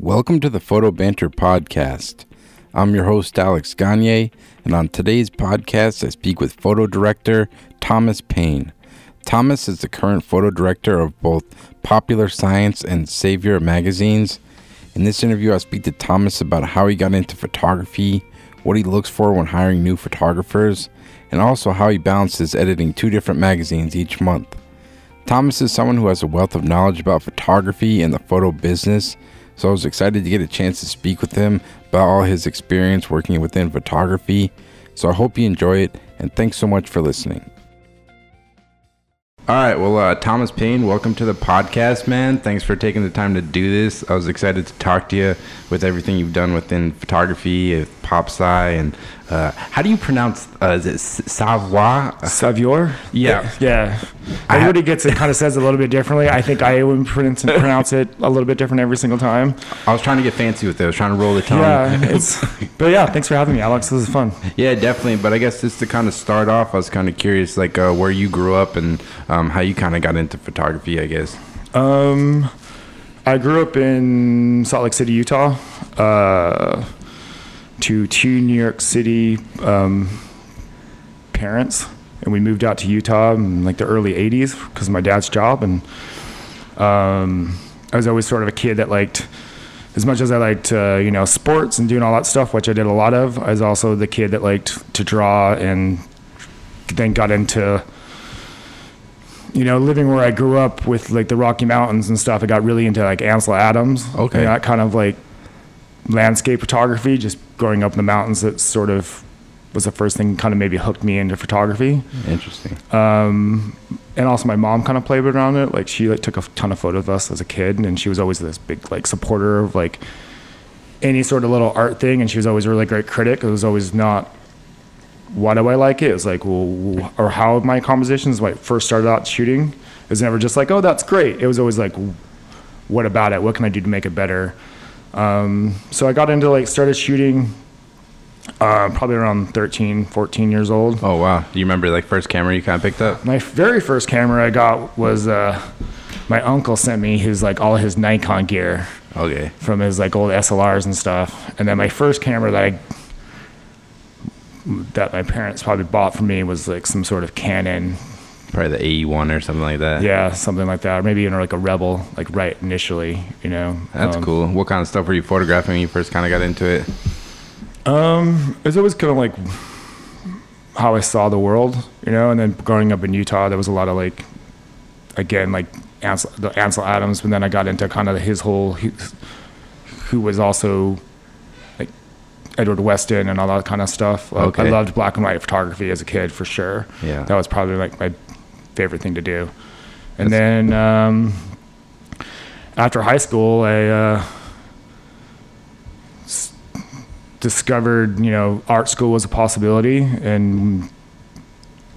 Welcome to the Photo Banter Podcast. I'm your host, Alex Gagne, and on today's podcast, I speak with photo director Thomas Payne. Thomas is the current photo director of both Popular Science and Saveur magazines. In this interview, I speak to Thomas about how he got into photography, what he looks for when hiring new photographers, and also how he balances editing two different magazines each month. Thomas is someone who has a wealth of knowledge about photography and the photo business, so I was excited to get a chance to speak with him about all his experience working within photography. So I hope you enjoy it, and thanks so much for listening. All right, well, uh, Thomas Payne, welcome to the podcast, man. Thanks for taking the time to do this. I was excited to talk to you with everything you've done within photography, with pop sci, and uh, how do you pronounce? Uh, is it Savoir? Savior? Yeah, Yeah. Everybody gets it, kind of says it a little bit differently. I think I would pronounce, and pronounce it a little bit different every single time. I was trying to get fancy with it. I was trying to roll the tongue. Yeah, it's. But yeah, thanks for having me, Alex. This is fun. Yeah, definitely. But I guess just to kind of start off, I was kind of curious, like uh, where you grew up and um, how you kind of got into photography. I guess. Um, I grew up in Salt Lake City, Utah. Uh, to two New York City um, parents, and we moved out to Utah in like the early '80s because of my dad's job. And um, I was always sort of a kid that liked, as much as I liked, uh, you know, sports and doing all that stuff, which I did a lot of. I was also the kid that liked to draw, and then got into you know, living where I grew up with like the Rocky Mountains and stuff, I got really into like Ansel Adams. Okay. And that kind of like landscape photography, just growing up in the mountains, that sort of was the first thing kind of maybe hooked me into photography. Interesting. Um, and also my mom kind of played around it. Like she like took a ton of photos of us as a kid and she was always this big like supporter of like any sort of little art thing. And she was always a really great critic. It was always not why do I like it? It was like, well, or how my compositions, when I first started out shooting, it was never just like, oh, that's great. It was always like, what about it? What can I do to make it better? Um, so I got into like, started shooting uh, probably around 13, 14 years old. Oh wow. Do you remember like first camera you kind of picked up? My very first camera I got was uh, my uncle sent me his like all his Nikon gear Okay. from his like old SLRs and stuff. And then my first camera that I that my parents probably bought for me was like some sort of Canon, Probably the AE one or something like that. yeah, something like that, or maybe even like a Rebel, like right initially, you know. That's Um, cool. What kind of stuff were you photographing when you first kind of got into it? Um, it's always kind of like how I saw the world, you know. And then growing up in Utah, there was a lot of like, again, like Ansel, the Ansel Adams. But then I got into kind of his whole, he, who was also like Edward Weston and all that kind of stuff. Like, Okay. I loved black and white photography as a kid for sure. Yeah. that was probably like my favorite thing to do. And then um, after high school, I. Uh, discovered you know art school was a possibility and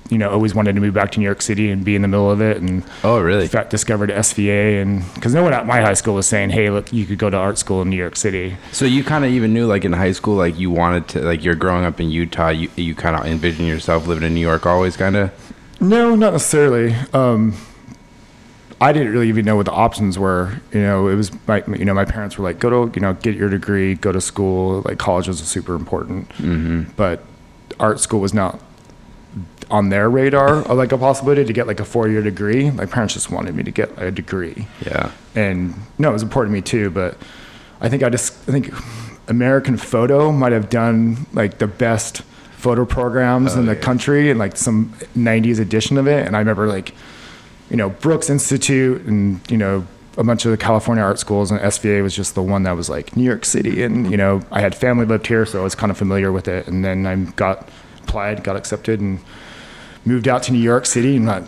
you know always wanted to move back to New York City and be in the middle of it and Oh really? in fact discovered SVA and because no one at my high school was saying hey look you could go to art school in New York City So you kind of even knew like in high school like you wanted to like you're growing up in Utah you you kind of envision yourself living in New York always kind of. No not necessarily. Um, I didn't really even know what the options were. You know it was my you know my parents were like go to you know get your degree go to school. Like college was super important. Mm-hmm. but art school was not on their radar like a possibility to get like a four-year degree. My parents just wanted me to get a degree. Yeah. and no it was important to me too but i think i just i think american photo might have done like the best photo programs Oh, in the yeah. country and like some 90s edition of it. And i remember like you know brooks institute and you know a bunch of the california art schools and sva was just the one that was like new york city. And you know i had family lived here so i was kind of familiar with it. And then i got applied got accepted and moved out to new york city. And not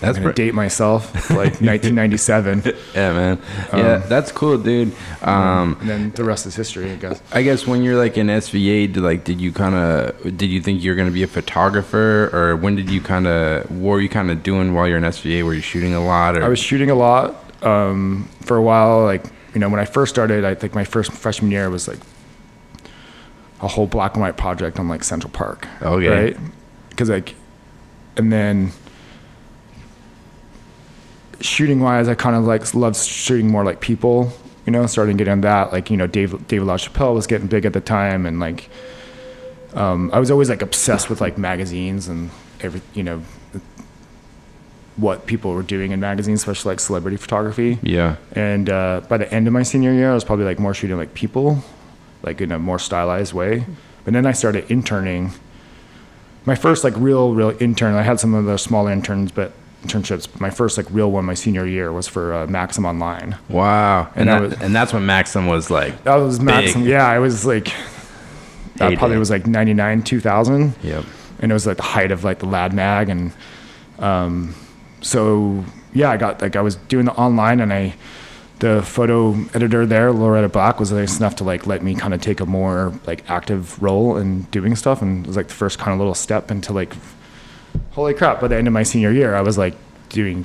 That's I'm gonna date myself like 1997 Yeah, man. Yeah, that's cool, dude. Um, and then the rest is history i guess I guess when you're like in SVA, did, like, did you kind of, did you think you're gonna be a photographer, or when did you kind of, what were you kind of doing while you're in SVA? Were you shooting a lot, or I was shooting a lot um, for a while. Like you know, when I first started, I think my first freshman year was like a whole black and white project on like Central Park. Okay. Right. Because like, and then shooting wise, I kind of like love shooting more like people. You know, starting getting that. Like you know, Dave David LaChapelle was getting big at the time, and like um, I was always like obsessed with like magazines and every you know what people were doing in magazines, especially like celebrity photography. Yeah. And uh, by the end of my senior year, I was probably like more shooting like people, like in a more stylized way. But then I started interning. My first like real, real intern. I had some of the smaller interns, but internships. My first like real one, my senior year, was for uh, Maxim Online. Wow. And And that, was- and that's when Maxim was like. That was Maxim. Big. Yeah, I was like, that probably was like '99, 2000. Yep. and it was like the height of like the lad mag and um so yeah i got like i was doing the online and i the photo editor there loretta black was nice enough to like let me kind of take a more like active role in doing stuff and it was like the first kind of little step into like holy crap by the end of my senior year i was like doing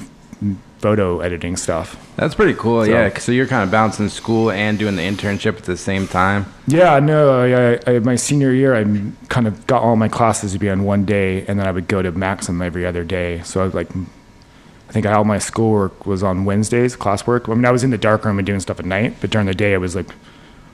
photo editing stuff That's pretty cool. So- yeah. So you're kind of bouncing school and doing the internship at the same time. Yeah, no, I, I, my senior year, I kind of got all my classes to be on one day, and then I would go to Maxim every other day. So I was like, I think all my schoolwork was on Wednesdays, classwork. I mean, I was in the dark room and doing stuff at night, but during the day, I was like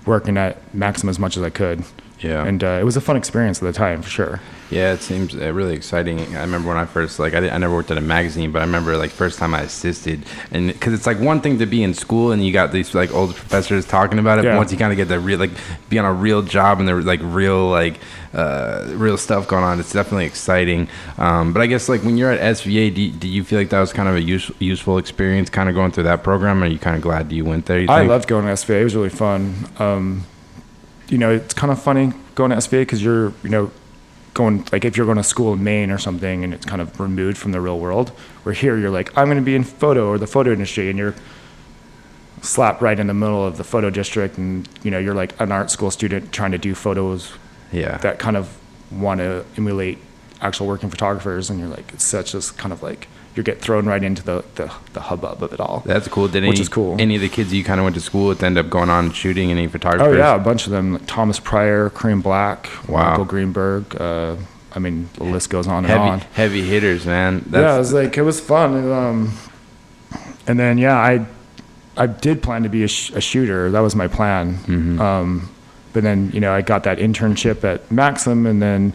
working at Maxim as much as I could. Yeah. And uh, it was a fun experience at the time, for sure. Yeah, it seems uh, really exciting. I remember when I first like I, I never worked at a magazine, but I remember like first time I assisted, and because it's like one thing to be in school and you got these like old professors talking about it, but once you kind of get the real like be on a real job and the like real like uh, real stuff going on, it's definitely exciting. Um, but I guess like when you're at SVA, do, do you feel like that was kind of a use, useful experience, kind of going through that program? Or are you kind of glad you went there? I loved going to SVA. It was really fun. Um, you know, it's kind of funny going to SVA because you're, you know, going like if you're going to school in Maine or something, and it's kind of removed from the real world. Where here you're like, I'm going to be in photo or the photo industry, and you're slapped right in the middle of the photo district, and you know, you're like an art school student trying to do photos yeah. that kind of want to emulate actual working photographers, and you're like, it's such this kind of like you get thrown right into the the, the hubbub of it all. That's cool. Did any, Which is cool. any of the kids you kind of went to school with end up going on and shooting any photographers? Oh yeah, a bunch of them. Like Thomas Prior, Kareem Black, Wow. Michael Greenberg. Uh, I mean, the list goes on and heavy on. heavy hitters, man. yeah, it was like it was fun. And, um, and then yeah, I I did plan to be a, sh- a shooter. That was my plan. Mm-hmm. Um, but then you know I got that internship at Maxim, and then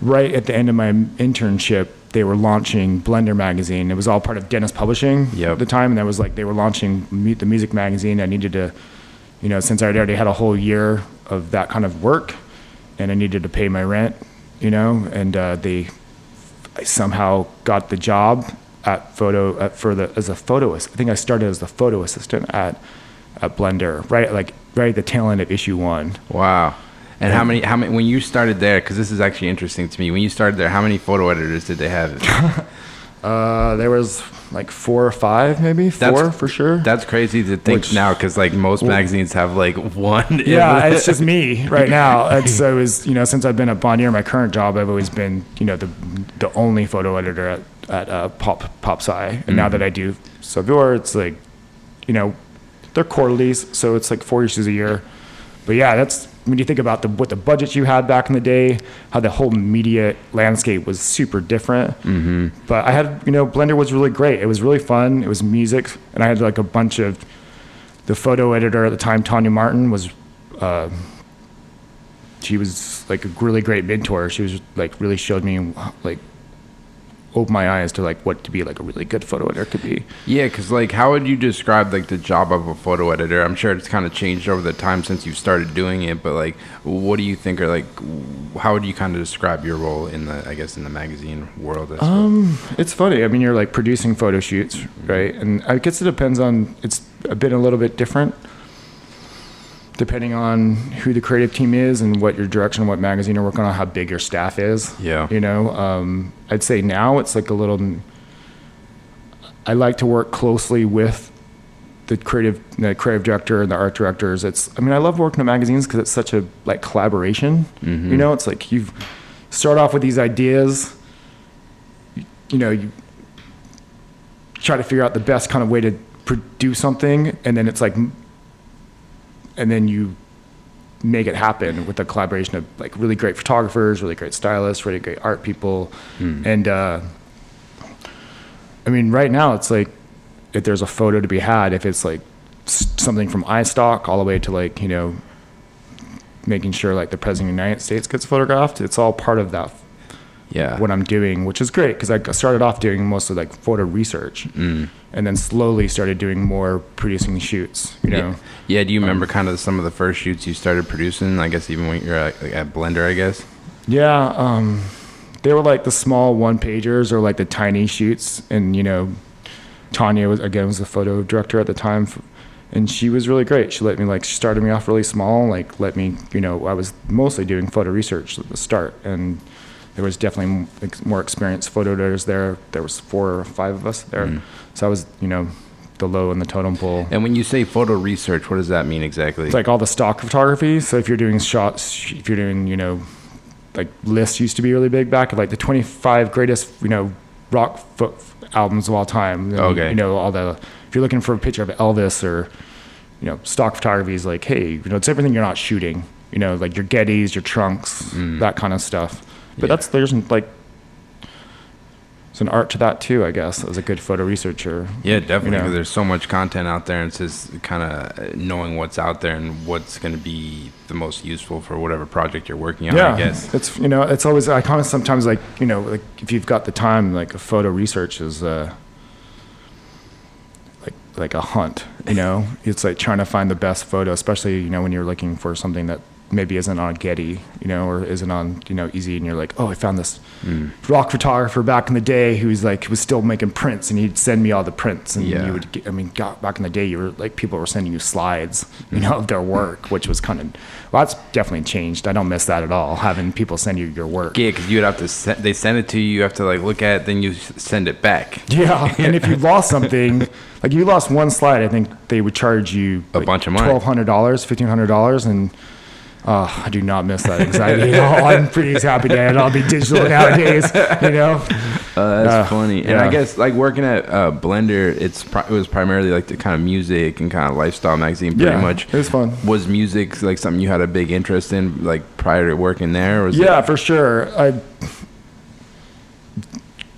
right at the end of my internship, they were launching Blender magazine. It was all part of Dennis Publishing Yep. at the time, and that was like they were launching mu- the music magazine. I needed to, you know, since I already had a whole year of that kind of work, and I needed to pay my rent, you know, and uh, they I somehow got the job at photo at, for the as a photo. ass- I think I started as the photo assistant at at Blender, right like right at the tail end of issue one. Wow. And how many? How many? When you started there, because this is actually interesting to me. When you started there, how many photo editors did they have? Uh, there was like four or five, maybe four for sure. That's crazy to think Which- now, because like most magazines have like one. yeah, it's just me right now. It's I was you know since I've been at Bonnier, my current job, I've always been you know the the only photo editor at at uh, Pop Pop Sci, and now that I do Saveur, it's like you know they're quarterlies, so it's like four issues a year. But yeah, that's when you think about the what the budgets you had back in the day, how the whole media landscape was super different. Mm-hmm. But I had you know Blender was really great. It was really fun. It was music, and I had like a bunch of the photo editor at the time, Tanya Martin, was uh, she was like a really great mentor. She was like really showed me like opened my eyes to like what to be like a really good photo editor could be. Yeah, because like, how would you describe like the job of a photo editor? I'm sure it's kind of changed over the time since you've started doing it, but like, what do you think are like, how would you kind of describe your role in the, I guess, in the magazine world? Um, it's funny. I mean, you're like producing photo shoots, right? And I guess it depends on. It's a bit a little bit different, depending on who the creative team is and what your direction, what magazine you're working on, how big your staff is. Yeah. You know, um, I'd say now it's like a little. I like to work closely with the creative, the creative director and the art directors. It's. I mean, I love working at magazines because it's such a like collaboration. You know, it's like you start off with these ideas you know, you try to figure out the best kind of way to produce something, and then it's like, and then you make it happen with a collaboration of like really great photographers, really great stylists, really great art people, and uh, I mean, right now it's like if there's a photo to be had, if it's like something from iStock all the way to like you know making sure like the president of the United States gets photographed. It's all part of that Yeah. what I'm doing, which is great because I started off doing mostly like photo research, Mm. and then slowly started doing more producing shoots. You know, Yeah. yeah. Do you remember kind of some of the first shoots you started producing? I guess even when you're at, like, at Blender, I guess. yeah. Um, they were like the small one pagers or like the tiny shoots, and you know, Tanya was again was the photo director at the time, f- and she was really great. She let me like she started me off really small, like let me you know I was mostly doing photo research at the start, and there was definitely more experienced photo editors there. There was four or five of us there, Mm. so I was you know the low in the totem pole. And when you say photo research, what does that mean exactly? It's like all the stock photography. So if you're doing shots, if you're doing, you know, like lists used to be really big back of like the 25 greatest, you know, rock albums of all time. And, Okay. You know, all the, if you're looking for a picture of Elvis or, you know, stock photography is like, hey, you know, it's everything you're not shooting, you know, like your Gettys, your trunks, that kind of stuff. But Yeah. that's, there's like, it's an art to that too, I guess, as a good photo researcher. yeah, definitely. know. 'cause there's so much content out there, and it's just kind of knowing what's out there and what's going to be the most useful for whatever project you're working on. yeah, I guess. it's you know it's always I kind of sometimes like you know like if you've got the time like a photo research is uh like like a hunt you know it's like trying to find the best photo especially you know when you're looking for something that maybe isn't on Getty you know or isn't on you know Easy and you're like oh I found this Mm. rock photographer back in the day who's like was still making prints and he'd send me all the prints and Yeah. you would get, I mean got, back in the day you were like people were sending you slides you know of their work which was kind of well that's definitely changed I don't miss that at all having people send you your work Yeah, because you'd have to send, they send it to you, you have to like look at it, then you send it back. yeah and if you lost something like you lost one slide I think they would charge you A like bunch of money. twelve hundred dollars fifteen hundred dollars and uh, I do not miss that anxiety at all. I'm pretty happy that it all be digital nowadays, you know? Uh, that's Uh, funny. And I guess like working at uh, Blender, it's pri- it was primarily like the kind of music and kind of lifestyle magazine. Pretty Yeah, much. it was fun. Was music like something you had a big interest in, like prior to working there? Was Yeah, It, for sure. I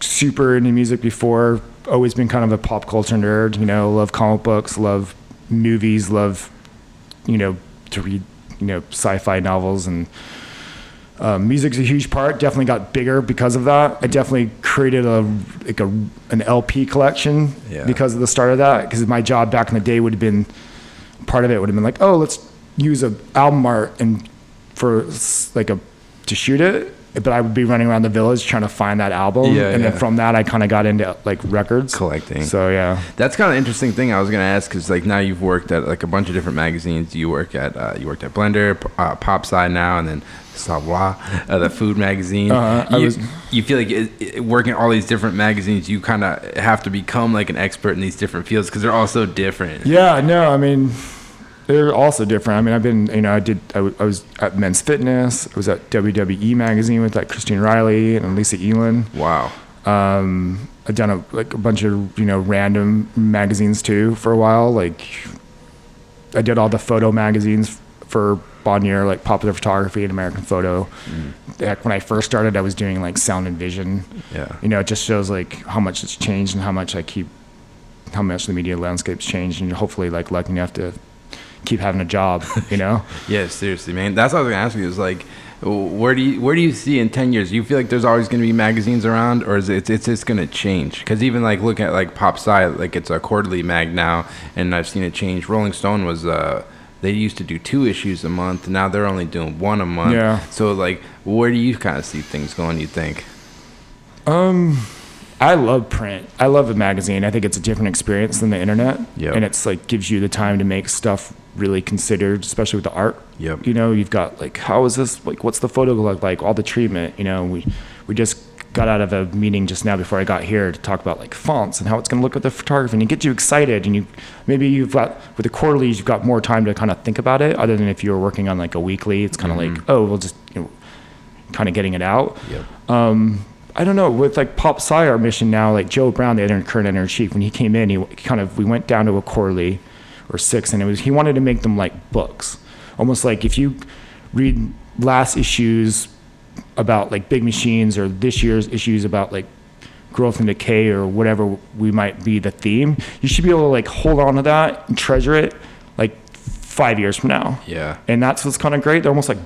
super into music before. Always been kind of a pop culture nerd. You know, love comic books, love movies, love you know to read you know sci-fi novels and. Um, music's a huge part. Definitely got bigger because of that. I definitely created a like a an LP collection Yeah. because of the start of that. Because my job back in the day would have been part of it would have been like, oh, let's use a album art and for like a to shoot it. But I would be running around the village trying to find that album, Yeah, and yeah. then from that I kind of got into like records Collecting. So yeah, That's kind of interesting thing I was gonna ask because like now you've worked at like a bunch of different magazines. You work at uh, you worked at Blender, uh, Pop Sci now, and then Savoir, uh, the food magazine. I you, was- you feel like it, it, working all these different magazines, you kind of have to become like an expert in these different fields because they're all so different. yeah. No, I mean they're also different. I mean, I've been you know I did I, w- I was at Men's Fitness. I was at WWE magazine with like Christine Riley and Lisa Elin. Wow. Um, I've done a, like a bunch of you know random magazines too for a while. Like I did all the photo magazines for Bonnier, like Popular Photography and American Photo. Back when I first started, I was doing like Sound and Vision. Yeah. You know, it just shows like how much it's changed and how much I keep, how much the media landscape's changed, and hopefully like lucky enough to keep having a job. You know. Yeah, seriously, man. That's what I was gonna ask you. Is like, where do you where do you see in ten years? Do you feel like there's always gonna be magazines around, or is it it's, it's just gonna change? Because even like looking at like Pop Sci, like it's a quarterly mag now, and I've seen it change. Rolling Stone was uh they used to do two issues a month, now they're only doing one a month. Yeah. So like, where do you kind of see things going? You think? Um, I love print. I love a magazine. I think it's a different experience than the internet. Yep. And it's like gives you the time to make stuff really considered, especially with the art. Yep. You know, you've got like, how is this? Like, what's the photo look like? All the treatment. You know, we we just got out of a meeting just now before I got here to talk about like fonts and how it's going to look with the photography, and it gets you excited. And you maybe you've got with the quarterlies, you've got more time to kind of think about it. Other than if you were working on like a weekly, it's kind of like, oh, we'll just you know, kind of getting it out Yep. um, I don't know with like Pop Sci our mission now, like Joe Brown, the editor, current editor in chief, when he came in, he kind of we went down to a quarterly or six, and it was he wanted to make them like books, almost like if you read last issues about like big machines or this year's issues about like growth and decay or whatever we might be the theme, you should be able to like hold on to that and treasure it like five years from now. Yeah. And that's what's kind of great. They're almost like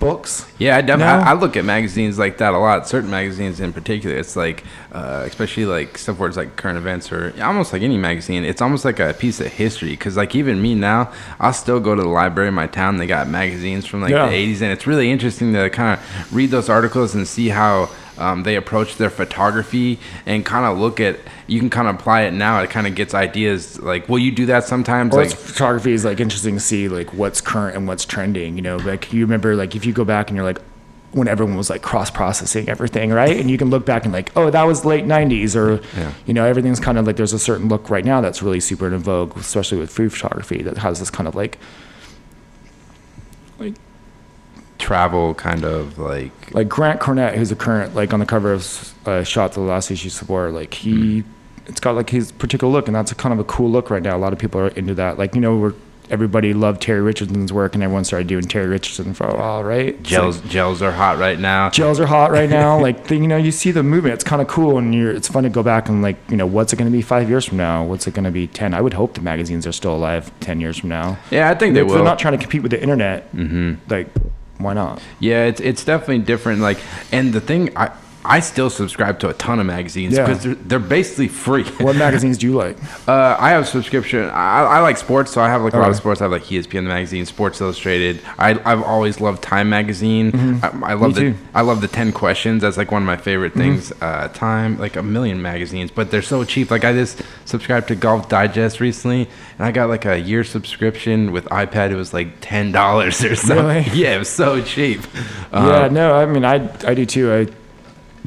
books. Yeah, I, def- I, I look at magazines like that a lot. Certain magazines in particular, it's like, uh, especially like stuff where it's like current events or almost like any magazine. It's almost like a piece of history. Because like even me now, I'll still go to the library in my town. They got magazines from like Yeah. the '80s, and it's really interesting to kind of read those articles and see how. Um, they approach their photography and kind of look at you can kind of apply it now it kind of gets ideas like will you do that sometimes Or like photography is like interesting to see like what's current and what's trending. You know, like you remember like if you go back and you're like when everyone was like cross processing everything, right? And you can look back and like, oh, that was late '90s, or Yeah. you know, everything's kind of like there's a certain look right now that's really super in vogue, especially with food photography that has this kind of like like travel kind of like like Grant Cornett, who's a current like on the cover of uh, Shot the last issue support, like he, it's got like his particular look, and that's a kind of a cool look right now. A lot of people are into that. Like you know, we're everybody loved Terry Richardson's work, and everyone started doing Terry Richardson for a while, right? Gels like, gels are hot right now gels are hot right now. like the, you know, you see the movement. It's kind of cool, and you're. It's fun to go back and like you know, what's it going to be five years from now? What's it going to be ten? I would hope the magazines are still alive ten years from now. yeah i think they if will they're not trying to compete with the internet, mm-hmm. like why not? Yeah, it's it's definitely different. Like, and the thing, I I still subscribe to a ton of magazines Yeah. because they're, they're basically free. What magazines do you like? Uh, I have a subscription. I, I like sports, so I have like a lot of Okay. sports. I have like ESPN magazine, Sports Illustrated. I I've always loved Time magazine. I, I love the Mm-hmm. too. Mm-hmm. I love the Ten Questions. That's like one of my favorite things. Uh, Time, like a million magazines, but they're so cheap. Like I just subscribed to Golf Digest recently, and I got like a year subscription with iPad. It was like ten dollars or something. Really? Yeah, it was so cheap. yeah, Um, no, I mean, I I do too. I,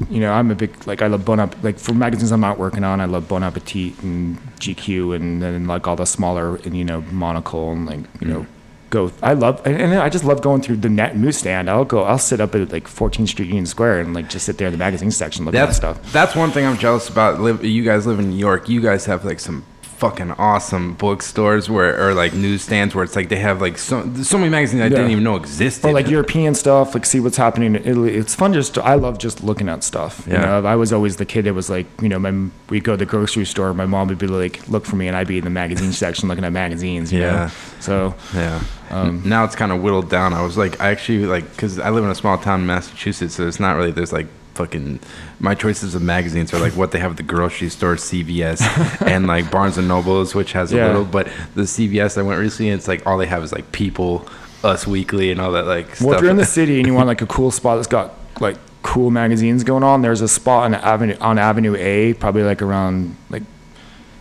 you know, I'm a big like I love Bon App like for magazines I'm not working on. I love Bon Appetit and GQ and then like all the smaller and you know Monocle and like you know mm-hmm. go. I love and, and I just love going through the net newsstand. I'll go. I'll sit up at like 14th Street Union Square and like just sit there in the magazine section looking That's at stuff. That's one thing I'm jealous about. Live, you guys live in New York. You guys have like some fucking awesome bookstores where or like newsstands where it's like they have like so so many magazines I didn't even know existed. or like European stuff, like see what's happening in Italy. It's fun just I love just looking at stuff. You Yeah. know, I was always the kid that was like, you know, my we go to the grocery store, my mom would be like, look for me, and I'd be in the magazine section looking at magazines. You Yeah. Know? So Yeah. Um, now it's kind of whittled down. I was like, I actually like, because I live in a small town in Massachusetts, so it's not really, there's like fucking, my choices of magazines are like what they have at the grocery store, CVS, and like Barnes and Nobles, which has a little, but the CVS I went recently, it's like all they have is like People, Us Weekly, and all that like well, stuff. if you're in the city and you want like a cool spot that's got like cool magazines going on, there's a spot on Avenue on Avenue A, probably like around like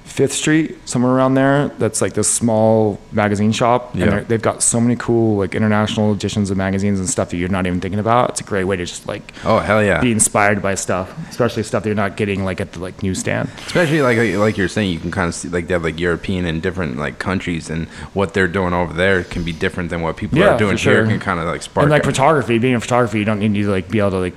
Fifth Street, somewhere around there. That's like this small magazine shop, Yeah. and they've got so many cool like international editions of magazines and stuff that you're not even thinking about. It's a great way to just like oh, hell yeah. be inspired by stuff, especially stuff that you're not getting like at the like newsstand. Especially like like you're saying, you can kind of see like they have like European and different like countries, and what they're doing over there can be different than what people Yeah, are doing here. sure. Can kind of like spark. And like it. photography, being a photography, you don't need to like be able to like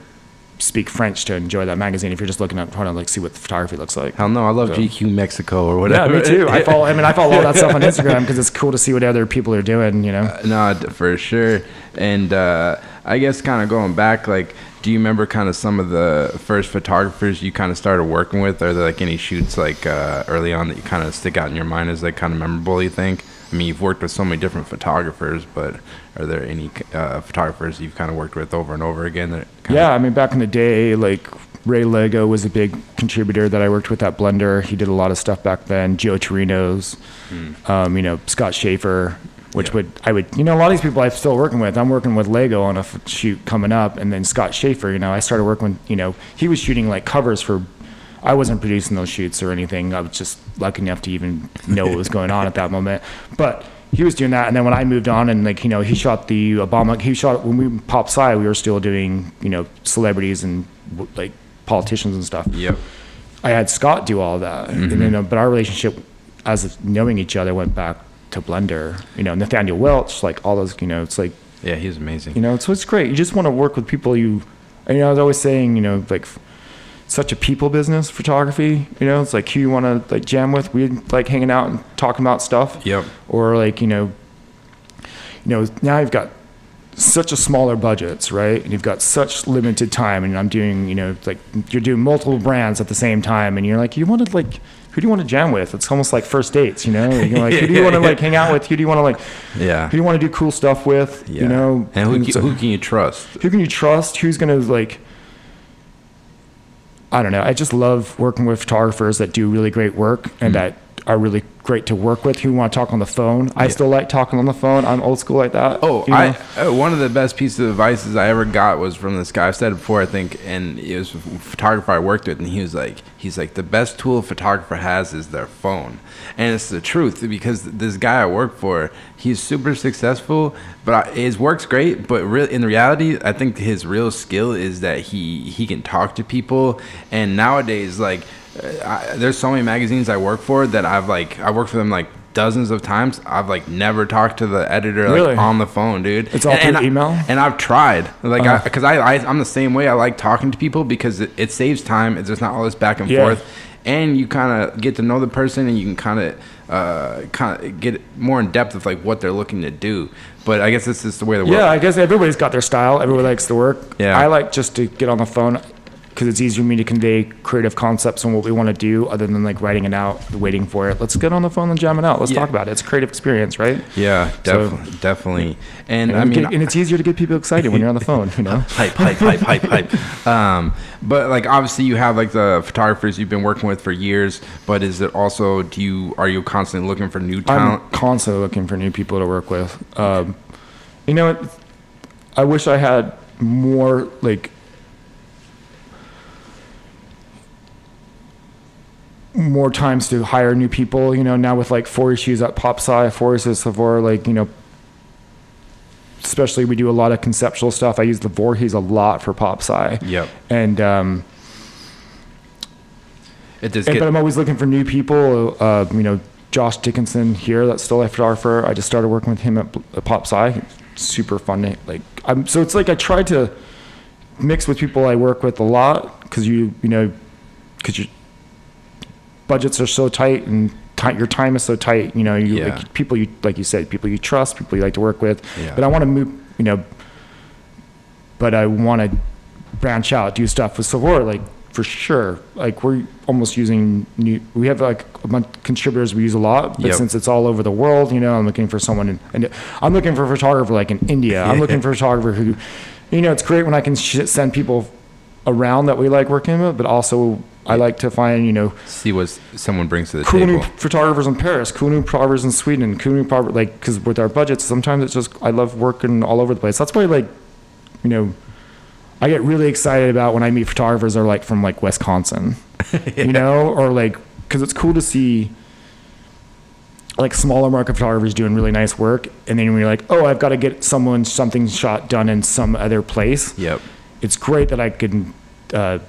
speak French to enjoy that magazine. If you're just looking at trying to like see what the photography looks like. Hell no, I love So- GQ Mexico or whatever. Yeah, me too. I follow. I mean, I follow all that stuff on Instagram because it's cool to see what other people are doing. You know. no, d- for sure. And uh, I guess kind of going back, like, do you remember kind of some of the first photographers you kind of started working with? Are there like any shoots like uh, early on that you kind of stick out in your mind as like kind of memorable? You think? I mean, you've worked with so many different photographers, but are there any uh, photographers you've kind of worked with over and over again? That kind Yeah, I mean, back in the day, like Ray Lego was a big contributor that I worked with at Blender. He did a lot of stuff back then. Joe Toreno's, um, you know, Scott Schafer, which Yeah. would I would you know a lot of these people I'm still working with. I'm working with Lego on a f- shoot coming up, and then Scott Schafer. You know, I started working with you know he was shooting like covers for. I wasn't producing those shoots or anything. I was just lucky enough to even know what was going on at that moment. But he was doing that, and then when I moved on, and like you know, he shot the Obama. He shot when we pop sci. We were still doing you know celebrities and like politicians and stuff. Yep. I had Scott do all that, and then uh, but our relationship, as of knowing each other, went back to Blender. You know, Nathaniel Welch, like all those. You know, it's like Yeah, he's amazing. you know, so it's great. You just want to work with people you. You know, I was always saying, you know, like such a people business photography. You know, it's like who you want to like jam with. We like hanging out and talking about stuff Yep. or like you know you know now you've got such a smaller budgets, right? And you've got such limited time, and I'm doing, you know, like you're doing multiple brands at the same time, and you're like, you want to like, who do you want to jam with? It's almost like first dates, you know? You're like, who do you want to like hang out with? Who do you want to like, Yeah. who do you want to do cool stuff with? Yeah. You know, and who, And so- who can you trust? who can you trust? Who's gonna like? I don't know. I just love working with photographers that do really great work and hmm. that are really great to work with. Who want to talk on the phone? I still like talking on the phone. I'm old school like that. Oh, you know? I uh, one of the best pieces of advice I ever got was from this guy. I've said it before, I think, and it was a photographer I worked with, and he was like, he's like, the best tool a photographer has is their phone, and it's the truth because this guy I work for, he's super successful, but I, his work's great, but really in reality, I think his real skill is that he he can talk to people, and nowadays, like. Uh, I, there's so many magazines I work for that I've like I worked for them like dozens of times. I've like never talked to the editor like Really? on the phone, dude. It's all and, through and I- email? and I've tried, like, Uh-huh. because I, I, I'm the same way. I like talking to people because it, it saves time. It's just not all this back and Yeah. forth, and you kind of get to know the person, and you can kind of, uh, kind of get more in depth of like what they're looking to do. But I guess this is the way the world. yeah, I guess everybody's got their style. Everybody likes to work. Yeah. I like just to get on the phone because it's easier for me to convey creative concepts and what we want to do, other than like writing it out, waiting for it. Let's get on the phone and jam it out. Let's Yeah. talk about it. It's a creative experience, right? yeah, So- definitely, definitely. And, And, I mean, get- and it's easier to get people excited when you're on the phone. You know. hype, hype, hype, hype, hype. Um, but like obviously you have like the photographers you've been working with for years. But is it also do you are you constantly looking for new talent? I'm constantly looking for new people to work with. Um, you know. I wish I had more like more times to hire new people. You know, now with like four issues at PopSci, four issues of Vor, like you know, especially we do a lot of conceptual stuff. I use the Voorhees a lot for PopSci, Yep. and um, It does and, get but I'm always looking for new people. Uh, you know, Josh Dickinson here, that's still a photographer. I just started working with him at, at Pop Sci. Super fun. to- Like, I'm so it's like I try to mix with people I work with a lot because you you know because your budgets are so tight and ti your time is so tight. You know, you Yeah. like people you like you said people you trust, people you like to work with. Yeah. But I want to move. You know, but I want to branch out, do stuff with Silver, like for sure. Like we're almost using new. We have like a bunch of contributors we use a lot, but Yep. since it's all over the world, you know, I'm looking for someone in. And I'm looking for a photographer like in India. I'm looking for a photographer who, you know, it's great when I can sh- send people around that we like working with, but also I like to find you know see what someone brings to the cool new photographers in Paris, cool new photographers in Sweden, cool new photographer, like because with our budgets, sometimes it's just I love working all over the place. That's why like, you know, I get really excited about when I meet photographers that are like from like Wisconsin, you know, or like because it's cool to see like smaller market photographers doing really nice work, and then you're like, oh, I've got to get someone something shot done in some other place. Yep. It's great that I can. Uh,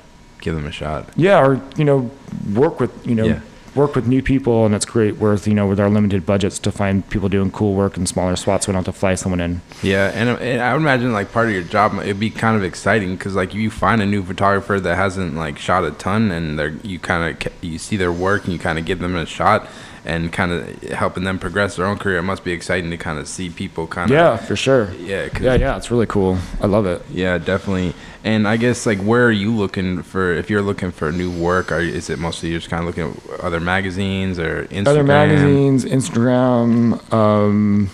Give them a shot. yeah, or you know, work with you know, Yeah. work with new people, and it's great. Worth you know, with our limited budgets, to find people doing cool work in smaller spots, we don't have to fly someone in. Yeah, and, and I would imagine like part of your job it'd be kind of exciting because like you find a new photographer that hasn't like shot a ton, and they're you kind of you see their work and you kind of give them a shot, and kind of helping them progress their own career. It must be exciting to kind of see people kind of Yeah, for sure. yeah 'cause- Yeah, yeah, it's really cool. I love it. Yeah, definitely. And I guess like where are you looking for if you're looking for new work? Are is it mostly you're just kind of looking at other magazines or Instagram? Other magazines, Instagram. Um,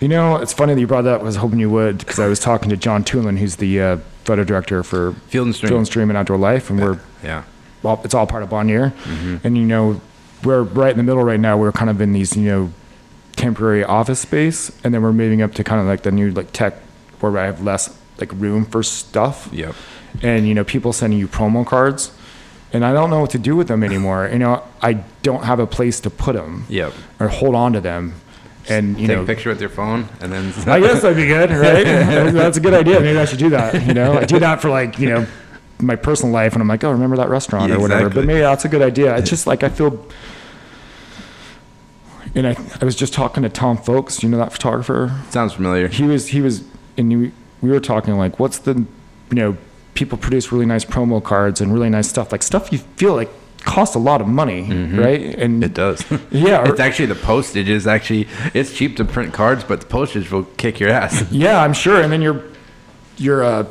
you know, it's funny that you brought that up. I was hoping you would because I was talking to John Toulon, who's the uh, photo director for Field and Stream. Film Stream and Outdoor Life, and we're Yeah. well, it's all part of Bonnier. Mm-hmm. And you know, we're right in the middle right now. We're kind of in these, you know, temporary office space, and then we're moving up to kind of like the new like tech, where I have less like room for stuff. Yep. And you know, people sending you promo cards, and I don't know what to do with them anymore. You know, I don't have a place to put them Yep. or hold on to them. And you Take know, a picture with your phone and then I guess that'd be good, right? That's a good idea. Maybe I should do that. You know, I do that for like you know my personal life, and I'm like, oh, remember that restaurant Yeah, or whatever. exactly. But maybe that's a good idea. It's just like I feel. And I, I was just talking to Tom Fowlks, you know that photographer. sounds familiar. He was he was, and we, we were talking like, what's the, you know, people produce really nice promo cards and really nice stuff, like stuff you feel like costs a lot of money, right? And Mm-hmm. It does. Yeah, or- it's actually the postage is actually it's cheap to print cards, but the postage will kick your ass. Yeah, I'm sure. And then you're, you're, uh,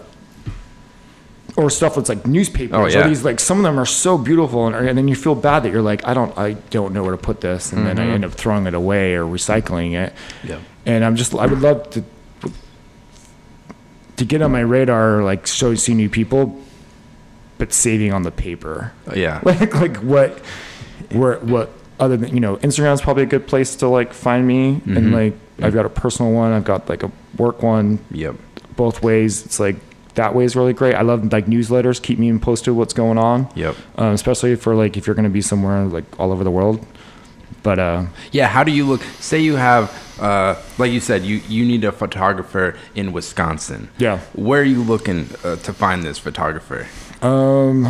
or stuff that's like newspapers. Oh, Or yeah. these like some of them are so beautiful, and, and then you feel bad that you're like, I don't, I don't know where to put this, and then I end up throwing it away or recycling it. Yeah. And I'm just, I would love to, to get on my radar, like show see new people, but saving on the paper. Yeah. Like, like what, where, what other than you know, Instagram's probably a good place to like find me, Mm-hmm. and like I've got a personal one, I've got like a work one Yep. both ways. It's like that way is really great. I love like newsletters, keep me posted what's going on, Yep. um, especially for like if you're going to be somewhere like all over the world. But uh, Yeah, how do you look? Say you have, uh, like you said, you, you need a photographer in Wisconsin. Yeah. Where are you looking uh, to find this photographer? um,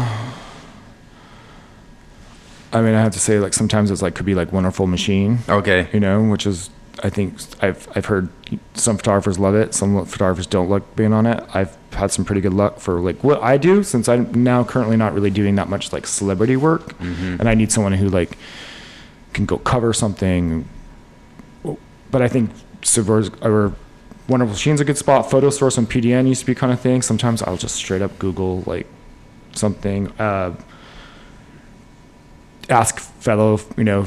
I mean, I have to say like sometimes it's like could be like Wonderful Machine, Okay. you know, which is I think I've I've heard some photographers love it, some photographers don't like being on it. I've had some pretty good luck for like what I do since I'm now currently not really doing that much like celebrity work, and I need someone who like can go cover something. But I think Silver's or Wonderful Machine's a good spot. Photo Source and PDN used to be kind of thing. Sometimes I'll just straight up Google like something. Uh, ask fellow, you know,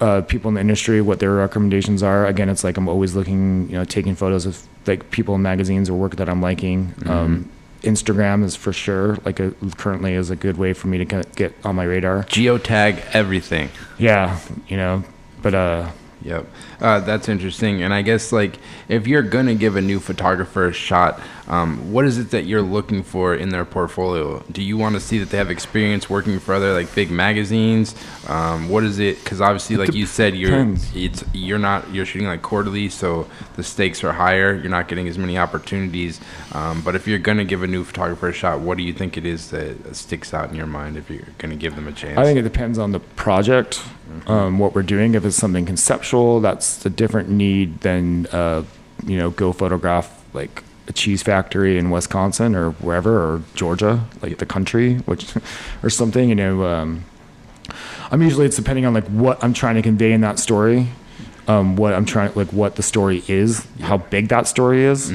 uh, people in the industry what their recommendations are. Again, it's like I'm always looking, you know, taking photos of like people in magazines or work that I'm liking. Um, Instagram is for sure like a, currently is a good way for me to get- get on my radar. Geotag everything. Yeah, you know, but uh, Yep. Uh, that's interesting. And I guess, like, if you're going to give a new photographer a shot, um, what is it that you're looking for in their portfolio? Do you want to see that they have experience working for other, like, big magazines? Um, what is it? Because obviously, like you said, you're depends. it's you're not you're shooting like quarterly, so the stakes are higher. You're not getting as many opportunities. Um, but if you're going to give a new photographer a shot, what do you think it is that sticks out in your mind if you're going to give them a chance? I think it depends on the project, um, what we're doing. If it's something conceptual, that's a different need than, uh, you know, go photograph like a cheese factory in Wisconsin or wherever, or Georgia, like the country, which, or something, you know. Um, I'm usually, it's depending on like what I'm trying to convey in that story. Um, what I'm trying, like what the story is, how big that story is.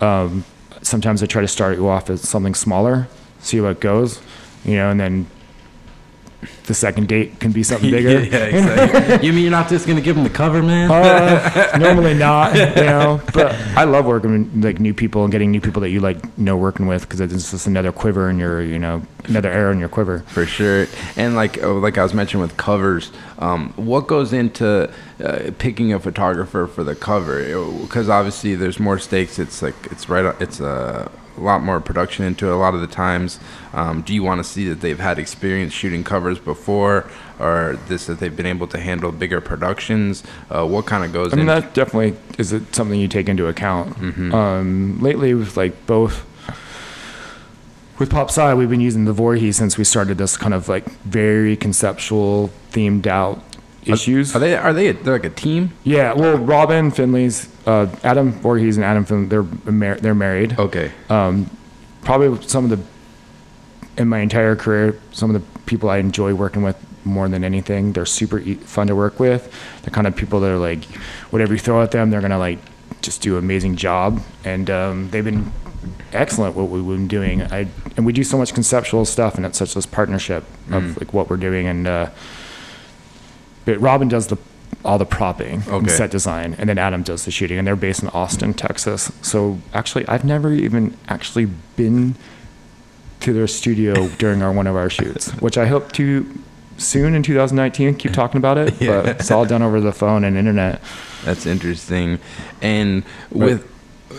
Um, sometimes I try to start you off as something smaller, see what goes, you know, and then the second date can be something bigger. yeah, exactly. you mean you're not just going to give them the cover, man? Uh, normally not, you know. But I love working with like new people and getting new people that you like know working with because it's just another quiver in your, you know, another arrow in your quiver. For sure, and like uh, like I was mentioning with covers, um, what goes into uh, picking a photographer for the cover? Because obviously there's more stakes. It's like it's right. on- It's a lot more production into it. A lot of the times, um, do you want to see that they've had experience shooting covers before, or this that they've been able to handle bigger productions? Uh, what kind of goes I mean, that definitely is it something you take into account. Um, lately, with like both with Pop Sci, we've been using the Voorhees since we started this kind of like very conceptual, themed out issues. Are they are they a, they're like a team? Yeah, well, Robin Finley's, uh, Adam Voorhees and Adam Finley, they're mar- they're married. Okay. Um, probably some of the in my entire career, some of the people I enjoy working with more than anything. They're super e- fun to work with. The kind of people that are like, whatever you throw at them, they're gonna like just do an amazing job. And um, they've been excellent what we've been doing. I and we do so much conceptual stuff, and it's such this partnership of like what we're doing. And uh, but Robin does the all the propping and Okay. set design, and then Adam does the shooting. And they're based in Austin, Texas. So actually, I've never even actually been to their studio during our one of our shoots, which I hope to soon in 2019. Keep talking about it, but it's all done over the phone and internet. That's interesting, and with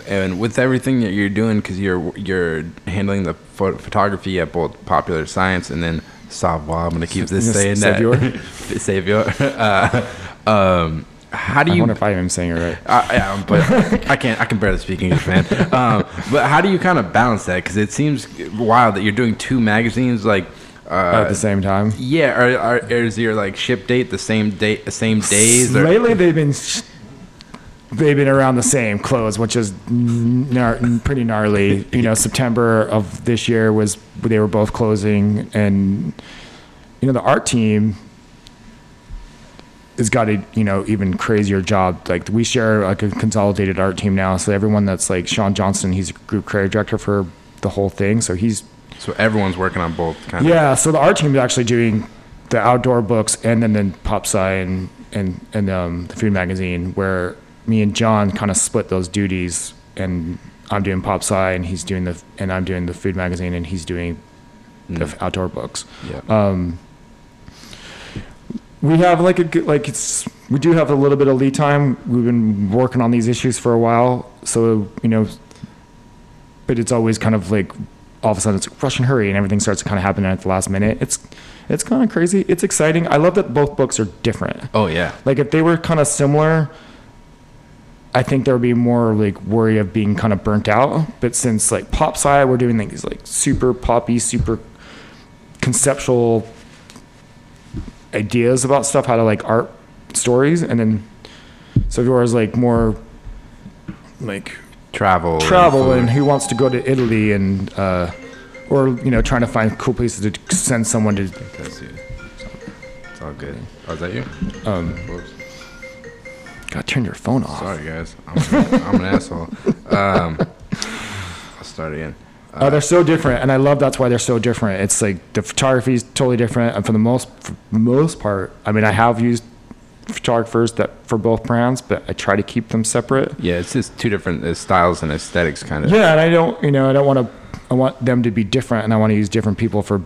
and with everything that you're doing, because you're you're handling the pho- photography at both Popular Science and then Savoir. I'm gonna keep this saying Savior. that Savior. Uh, um, how do you? I wonder if I am saying it right. I, yeah, but I can't. I can barely speak English, man. Um, but how do you kind of balance that? Because it seems wild that you're doing two magazines, like. Uh, At the same time. yeah, are, are, is your like ship date the same date, the same days? Or, Lately, they've been they've been around the same close, which is gnar- pretty gnarly. You know, September of this year was they were both closing, and you know, the art team has got a you know even crazier job. Like we share like a consolidated art team now, so everyone that's like Sean Johnson, he's a group creative director for the whole thing. So he's So everyone's working on both kind yeah. So the art team is actually doing the outdoor books and then then pop sci and and and um, the food magazine where me and John kind of split those duties and I'm doing pop sci and he's doing the and I'm doing the food magazine and he's doing the Mm. outdoor books. Yeah. Um, we have like a good, like it's we do have a little bit of lead time. We've been working on these issues for a while, so you know, but it's always kind of like all of a sudden it's rush and hurry and everything starts to kind of happen at the last minute. It's it's kind of crazy. It's exciting. I love that both books are different. oh yeah. Like if they were kind of similar, I think there would be more like worry of being kind of burnt out. But since like pop sci, we're doing things like super poppy, super conceptual ideas about stuff, how to like art stories, and then Saveur's like more like Travel. travel and food. who wants to go to Italy and uh, or you know trying to find cool places to send someone to. That's you. It's all good. Oh, is that you? Um, Whoops. God, turn your phone off. Sorry, guys. I'm, an- I'm an asshole. Um, I'll start again. Uh, they're so different, and I love that's why they're so different. It's like the photography is totally different, and for the most for most part, I mean, I have used photographers that for both brands, but I try to keep them separate. Yeah, it's just two different uh, styles and aesthetics, kind of. Yeah, and I don't, you know, I don't want to. I want them to be different, and I want to use different people for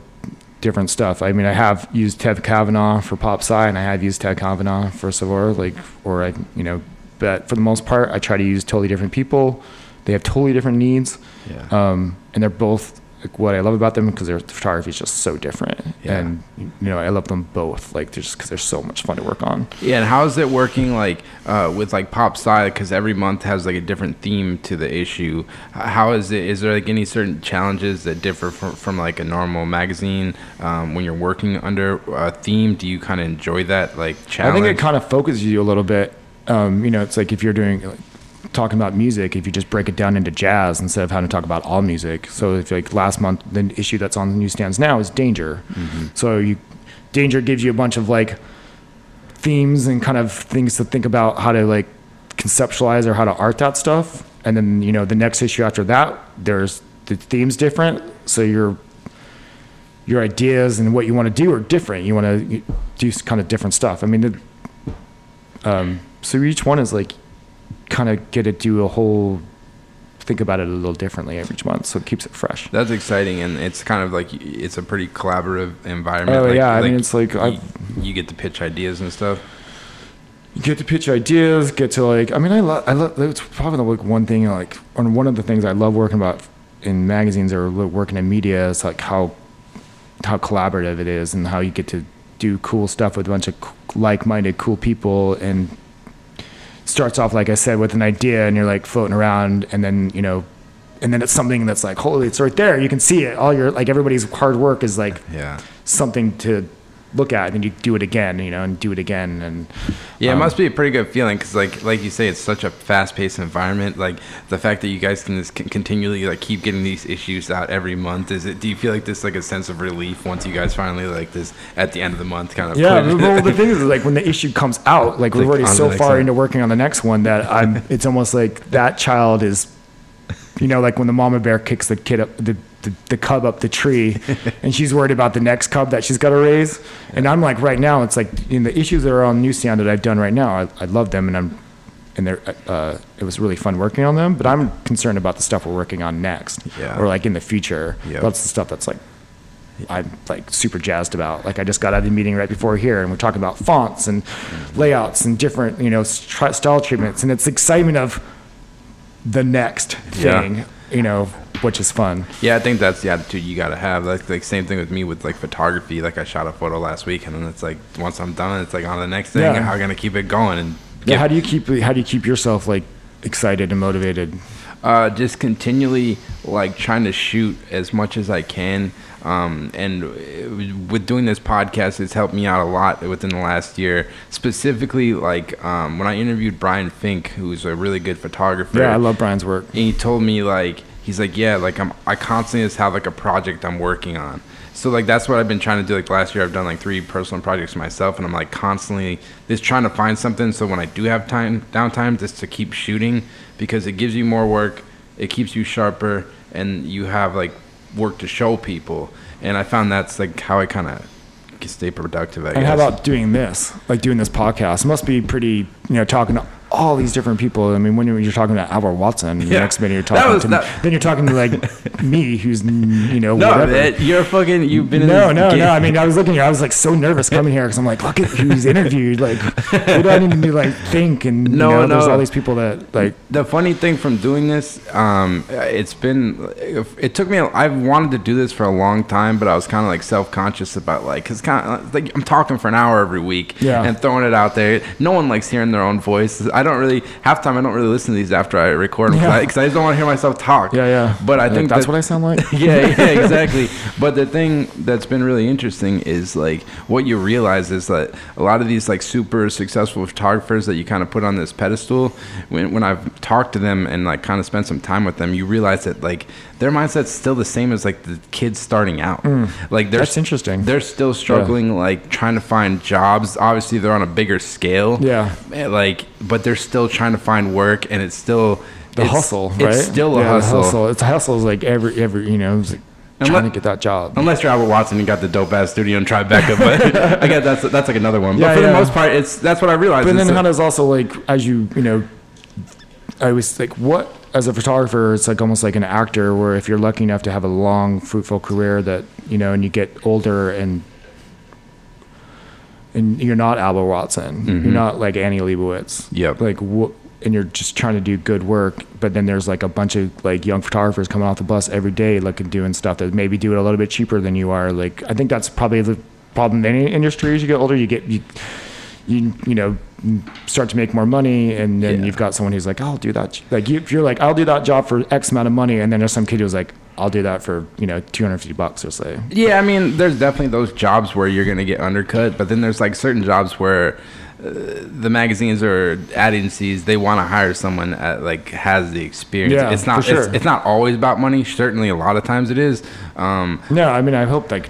different stuff. I mean, I have used Ted Cavanaugh for Pop Sci, and I have used Ted Cavanaugh for Saveur, like, or I, you know, but for the most part, I try to use totally different people. They have totally different needs. Yeah. um, and they're both like, what I love about them because their photography is just so different, Yeah. and you know I love them both like just because they're so much fun to work on. Yeah, and how is it working like uh, with like Pop Sci? Because every month has like a different theme to the issue. How is it? Is there like any certain challenges that differ from, from like a normal magazine um, when you're working under a theme? Do you kind of enjoy that like challenge? I think it kind of focuses you a little bit. Um, you know, it's like if you're doing like, talking about music, if you just break it down into jazz instead of having to talk about all music. So if like last month, the issue that's on the newsstands now is Danger. So you, Danger gives you a bunch of like themes and kind of things to think about how to like conceptualize or how to art that stuff. And then you know the next issue after that, there's the themes different. So your your ideas and what you want to do are different. You want to do kind of different stuff. I mean, the, um, so each one is like kind of get to do a whole think about it a little differently every month, so it keeps it fresh. That's exciting, and it's kind of like it's a pretty collaborative environment. Oh, like, yeah, I mean, it's like you, you get to pitch ideas and stuff. You get to pitch ideas, get to like. I mean, I love. I love. It's probably like one thing. Like, on one of the things I love working about in magazines or working in media is like how how collaborative it is and how you get to do cool stuff with a bunch of like-minded, cool people and starts off like I said with an idea and you're like floating around and then you know and then it's something that's like holy it's right there you can see it all your like everybody's hard work is like Yeah. something to look at and then you do it again you know and do it again and Yeah, it um, must be a pretty good feeling because, like, like you say, it's such a fast-paced environment. Like the fact that you guys can just continually like keep getting these issues out every month. Is it? Do you feel like this like a sense of relief once you guys finally like this at the end of the month kind of? Yeah, well, the thing is, like when the issue comes out, like we're already so far one. into working on the next one that I'm. It's almost like that child is, you know, like when the mama bear kicks the kid up the. The, the cub up the tree and she's worried about the next cub that she's got to raise and i'm like right now it's like in the issues that are on newsstand that i've done right now i, I love them and i'm and they're uh, it was really fun working on them but i'm concerned about the stuff we're working on next Yeah. or like in the future Yep. that's the stuff that's like I'm like super jazzed about. Like I just got out of the meeting right before here, and we're talking about fonts and layouts and different, you know, style treatments, and it's excitement of the next Yeah. You know, which is fun. Yeah, I think that's the attitude you gotta have. Like, like same thing with me with like photography. Like I shot a photo last week, and then it's like once I'm done, it's like on the next thing. Yeah. How gonna keep it going? And Yeah. How do you keep How do you keep yourself like excited and motivated? uh, just continually like trying to shoot as much as I can. Um, and with doing this podcast, it's helped me out a lot within the last year. Specifically, like um, when I interviewed Brian Fink, who's a really good photographer. Yeah, I love Brian's work. And he told me like he's like, yeah, like I'm I constantly just have like a project I'm working on. So like that's what I've been trying to do. Like last year, I've done like three personal projects myself, and I'm like constantly just trying to find something. So when I do have time downtime, just to keep shooting because it gives you more work, it keeps you sharper, and you have like work to show people. And I found that's like how I kind of stay productive. I and guess. how about doing this? Like doing this podcast? It must be pretty, you know, talking to all these different people. I mean, when you're talking to Albert Watson, the next minute you're talking was- to that- then you're talking to like me, who's you know no, whatever. man, you're fucking. You've been No, no, game. no. I mean, I was looking. Here. I was like so nervous coming here because I'm like, look at who's interviewed. Like, what do I need to like think? And you No, there's all these people that like. the funny thing from doing this, um, it's been, it took me, I've wanted to do this for a long time, but I was kind of like self conscious about like, cause kind of like I'm talking for an hour every week Yeah. and throwing it out there. No one likes hearing their own voice. I don't really, half time I don't really listen to these after I record them Yeah. because I, just don't want to hear myself talk. Yeah, yeah. But I think that's that- what I sound like. yeah, yeah, exactly. But the thing that's been really interesting is like what you realize is that a lot of these like super successful photographers that you kind of put on this pedestal, when when I've talked to them and like kind of spent some time with them, you realize that like their mindset's still the same as like the kids starting out. Like they're Mm. That's interesting. They're still struggling, like trying to find jobs. Obviously, they're on a bigger scale. Yeah. Eh, Like, but they're still trying to find work, and it's still The it's- hustle, right? It's still a Yeah, the hustle. It's a hustle. Is like every every you know, it's like And trying to get that job. Unless you're Albert Watson and got the dope ass studio and Tribeca, but I guess that's that's like another one. Yeah, but for yeah. the most part, it's that's what I realized. But then that- how does also like as you you know, I was like what as a photographer it's like almost like an actor where if you're lucky enough to have a long fruitful career that you know and you get older and and you're not Albert Watson, Mhm. you're not like Annie Leibovitz, Yep. like what. And you're just trying to do good work, but then there's like a bunch of like young photographers coming off the bus every day, looking doing stuff that maybe do it a little bit cheaper than you are. Like I think that's probably the problem in any industry. As you get older, you get you you you know start to make more money and then Yeah. you've got someone who's like i'll do that like you, if you're like i'll do that job for x amount of money and then there's some kid who's like i'll do that for you know 250 bucks or say yeah, I mean, there's definitely those jobs where you're gonna get undercut, but then there's like certain jobs where uh, the magazines or ad agencies they want to hire someone that like has the experience. Yeah, it's not sure. it's, it's not always about money. Certainly, a lot of times it is. Um, no i mean i hope like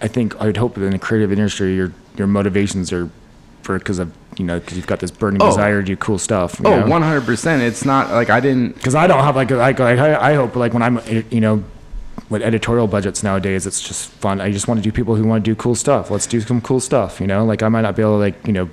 i think i'd hope that in the creative industry your your motivations are for because of you know because you've got this burning Oh. desire to do cool stuff you oh, know? 100 percent. It's not like I didn't. because I don't have like, like, like I, I hope like when I'm eh, you know with editorial budgets nowadays it's just fun I just want to do people who want to do cool stuff let's do some cool stuff you know like I might not be able to like you know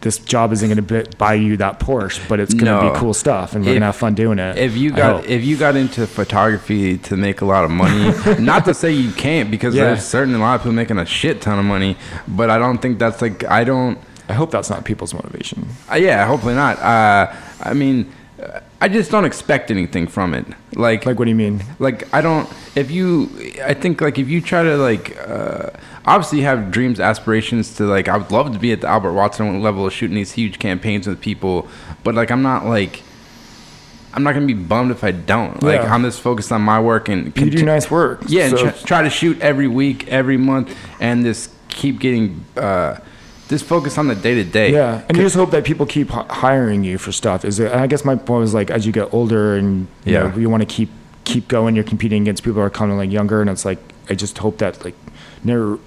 this job isn't going to buy you that Porsche but it's going to No. be cool stuff and we're going to have fun doing it if you got if you got into photography to make a lot of money not to say you can't because Yeah. there's certainly a lot of people making a shit ton of money but i don't think that's like i don't I hope that's not people's motivation uh, yeah hopefully not uh, i mean uh, i just don't expect anything from it. Like like what do you mean? like i don't if you i think like if you try to like uh obviously you have dreams aspirations to like i would love to be at the albert watson level of shooting these huge campaigns with people but like i'm not like i'm not gonna be bummed if i don't. Like Yeah. i'm just focused on my work and you do nice work yeah and so- try, try to shoot every week every month and just keep getting uh just focus on the day to day Yeah, and you just hope that people keep hi- hiring you for stuff. Is it? I guess my point was like, as you get older and you Yeah. know, you want to keep keep going, you're competing against people who are kind of like younger, and it's like I just hope that like never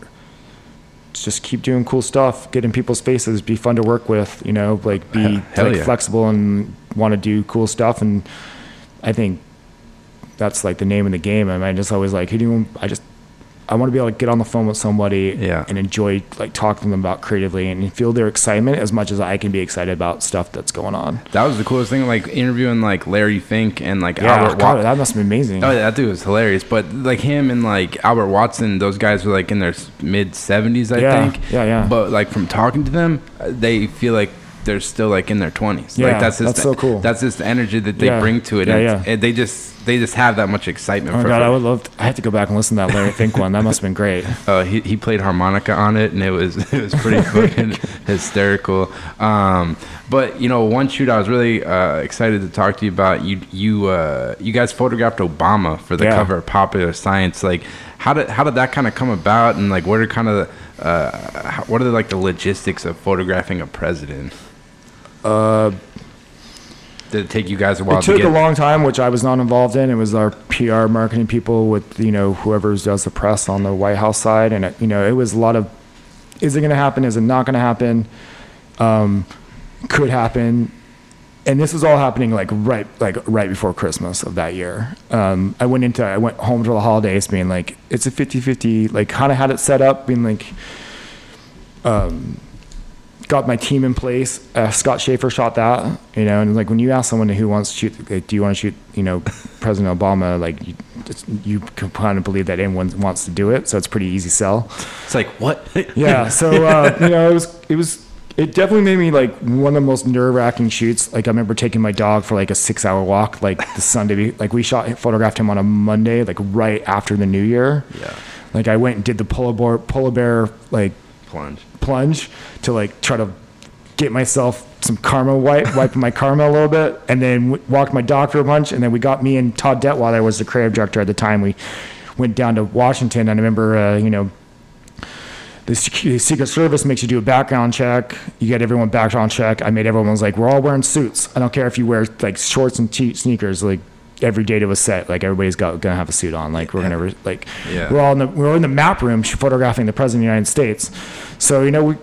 just keep doing cool stuff, get in people's faces, be fun to work with, you know, like be Hell- like yeah. flexible and want to do cool stuff, and I think that's like the name of the game. I mean, I just always like, who do you, I just I want to be able to get on the phone with somebody Yeah. and enjoy like talking to them about creatively and feel their excitement as much as I can be excited about stuff that's going on. that was the coolest thing like interviewing like larry fink and like Yeah, albert God, that must been amazing. Oh, yeah, that dude was hilarious. But like him and like Albert Watson, those guys were like in their mid seventies, I Yeah, think. yeah, yeah. But like from talking to them, uh, they feel like they're still like in their twenties. Yeah, like that's just that's so cool. That's just the energy that they Yeah, bring to it. yeah, yeah. and they just they just have that much excitement. Oh for, god, for- I would love. To, I have to go back and listen to that Larry Fink one. That must have been great. Uh, he, he played harmonica on it, and it was it was pretty fucking hysterical. Um, but you know, one shoot I was really uh, excited to talk to you about. You you uh, you guys photographed Obama for the Yeah. cover of Popular Science. Like, how did how did that kind of come about, and like, what are kind of uh, what are the, like the logistics of photographing a president? Uh, Did it take you guys a while it to took get? a long time, which I was not involved in. It was our PR marketing people with you know whoever does the press on the White House side, and it, you know it was a lot of is it going to happen? Is it not going to happen? Um, could happen. And this was all happening like right like right before Christmas of that year. Um, I went into I went home for the holidays being like it's a 50-50 like kind of had it set up being like um, got my team in place. Uh, Scott Schafer shot that, you know, and like when you ask someone who wants to shoot, like, do you want to shoot, you know, President Obama? Like you, it's, you can kind of believe that anyone wants to do it, so it's pretty easy sell. It's like what? Yeah, so uh, you know, it was it was it definitely made me like one of the most nerve wracking shoots. Like I remember taking my dog for like a six hour walk, like the Sunday. Like we shot photographed him on a Monday, like right after the New Year. Yeah. Like I went and did the polar bear polar bear like Plunge. Plunge to like try to get myself some karma wipe, wipe my karma a little bit, and then w- walked my doctor a bunch. And then we got me and Todd Detweiler was the creative director at the time. We went down to Washington, I remember, uh, you know, the sec- the Secret Service makes you do a background check. You get everyone background check. I made everyone was like, we're all wearing suits. I don't care if you wear like shorts and te- sneakers. Like every date it was set, like everybody's got gonna have a suit on. Like we're gonna re- like Yeah. we're all in the we're in the map room photographing the president of the United States. So you know we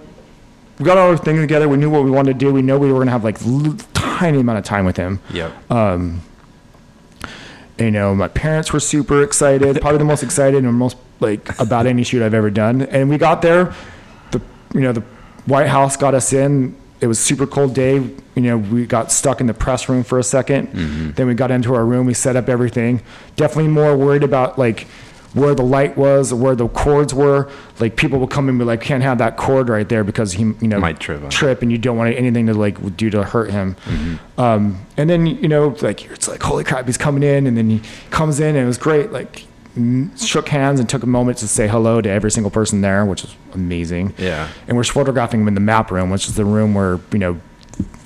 we got all our things together. We knew what we wanted to do. We know we were gonna have like l- tiny amount of time with him. Yep. Um, you know, my parents were super excited, probably the most excited and most like about any shoot I've ever done. And we got there, the you know the White House got us in. It was a super cold day. You know, we got stuck in the press room for a 2nd Then we got into our room. We set up everything. Definitely more worried about like where the light was, where the cords were. Like people will come in and be like, can't have that cord right there because he, you know, Might trip trip, and you don't want anything to like do to hurt him. Um, and then you know, like it's like holy crap, he's coming in, and then he comes in, and it was great. Like shook hands and took a moment to say hello to every single person there, which was amazing. Yeah. And we're photographing him in the map room, which is the room where you know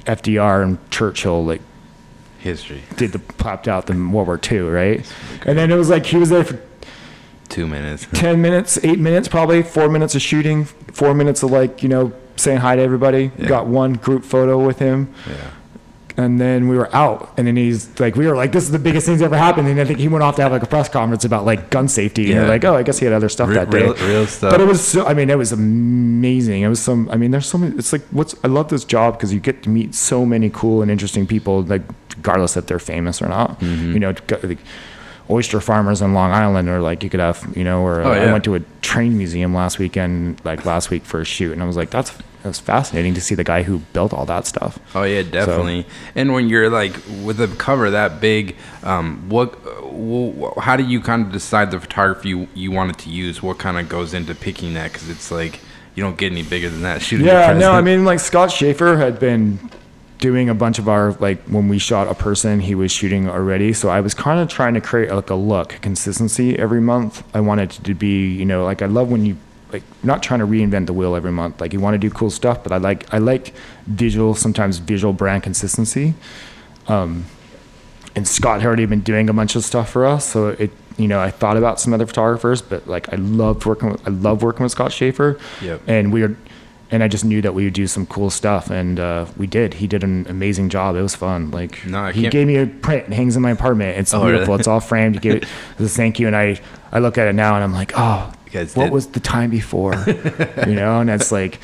FDR and Churchill like History. did the popped out the World War II, right? And then it was like he was there for Two minutes. 10 minutes, eight minutes, probably four minutes of shooting, four minutes of like, you know, saying hi to everybody. Yeah. Got one group photo with him. Yeah. And then we were out. And then he's like, we were like, this is the biggest thing thing's ever happened. And I think he went off to have like a press conference about like gun safety. And Yeah. they're like, oh, I guess he had other stuff Re- that day. real- real stuff. But it was so, I mean, it was amazing. It was some, I mean, there's so many, it's like, what's, I love this job because you get to meet so many cool and interesting people, like, regardless if they're famous or not. Mm-hmm. You know, like, oyster farmers in Long Island, or like you could have, you know, or Oh, yeah. I went to a train museum last weekend, like last week for a shoot, and I was like, that's that's fascinating to see the guy who built all that stuff. Oh yeah, definitely. And when you're like with a cover that big, um, what, wh- how do you kind of decide the photography you, you wanted to use? What kind of goes into picking that? Because it's like you don't get any bigger than that shooting. Yeah, no. I mean, like Scott Schafer had been doing a bunch of our like when we shot a person, he was shooting already. So I was kind of trying to create like a look, consistency every month. I wanted to be, you know, like I love when you like not trying to reinvent the wheel every month. Like you want to do cool stuff, but I like I like visual, sometimes visual brand consistency. Um, and Scott had already been doing a bunch of stuff for us, so it you know I thought about some other photographers, but like I loved working with I love working with Scott Schafer, Yep. and we were, and I just knew that we would do some cool stuff, and uh, we did. He did an amazing job. It was fun. Like No, he gave me a print. It hangs in my apartment. It's Oh, really? beautiful. It's all framed. He gave it a thank you, and I I look at it now and I'm like, oh, what did- was the time before? you know, and it's like.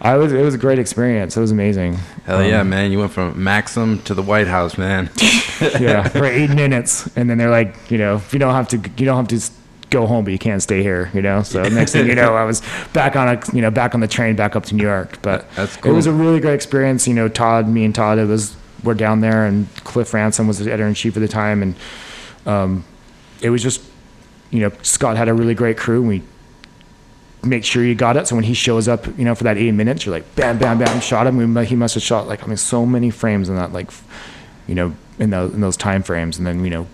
I was. It was a great experience. It was amazing. Hell yeah, man! You went from Maxim to the White House, man. yeah, for eight minutes, and then they're like, you know, you don't have to, you don't have to go home, but you can't stay here, you know. So next thing you know, I was back on a, you know, back on the train back up to New York. But That's it was a really great experience. You know, Todd, me and Todd, it was we're down there, and Cliff Ransom was the editor in chief at the time, and um, it was just, you know, Scott had a really great crew. And we make sure you got it. So when he shows up, you know, for that eight minutes, you're like, bam, bam, bam, shot him. We, he must have shot like, I mean, so many frames in that, like, you know, in those, in those time frames. And then, you know,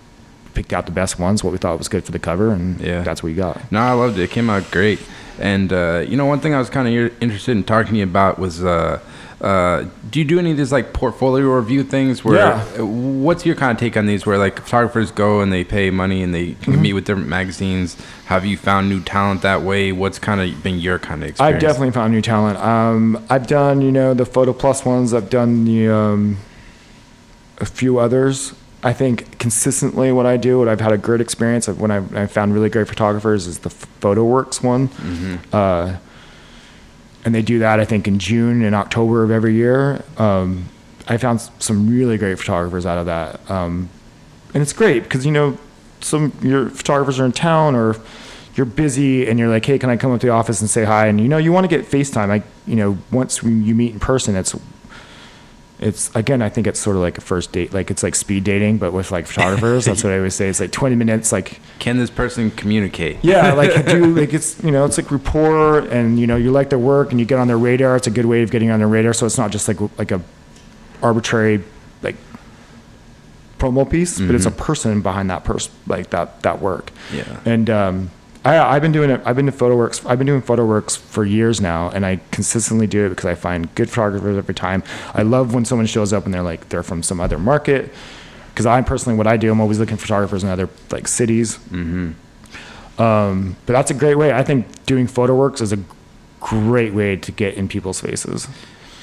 picked out the best ones, what we thought was good for the cover, and Yeah. that's what you got. No, I loved it. It came out great. And uh, you know, one thing I was kind of interested in talking to you about was, uh, uh, do you do any of these like portfolio review things? Where Yeah. what's your kind of take on these? Where like photographers go and they pay money and they Mm-hmm. meet with different magazines. Have you found new talent that way? What's kind of been your kind of experience? I've definitely found new talent. Um, I've done, you know, the Photo Plus ones. I've done the um, a few others. I think consistently what I do, what I've had a great experience of when I've, I found really great photographers is the PhotoWorks one. Uh, and they do that, I think, in June and October of every year. Um, I found some really great photographers out of that. Um, and it's great because, you know, some your photographers are in town or you're busy and you're like, hey, can I come up to the office and say hi? And, you know, you want to get FaceTime. Like, you know, once we, you meet in person, it's it's again i think it's sort of like a first date like it's like speed dating but with like photographers that's what i always say. It's like 20 minutes like Can this person communicate? yeah like do like it's you know it's like rapport and you know you like their work and you get on their radar. It's a good way of getting on their radar. So it's not just like like a arbitrary like promo piece but it's a person behind that person like that that work. Yeah. and um I, I've been doing it. I've been to PhotoWorks. I've been doing PhotoWorks for years now, and I consistently do it because I find good photographers every time. I love when someone shows up and they're like they're from some other market. Because I personally, what I do, I'm always looking for photographers in other like cities. Mm-hmm. Um, but that's a great way. I think doing photo works is a great way to get in people's faces.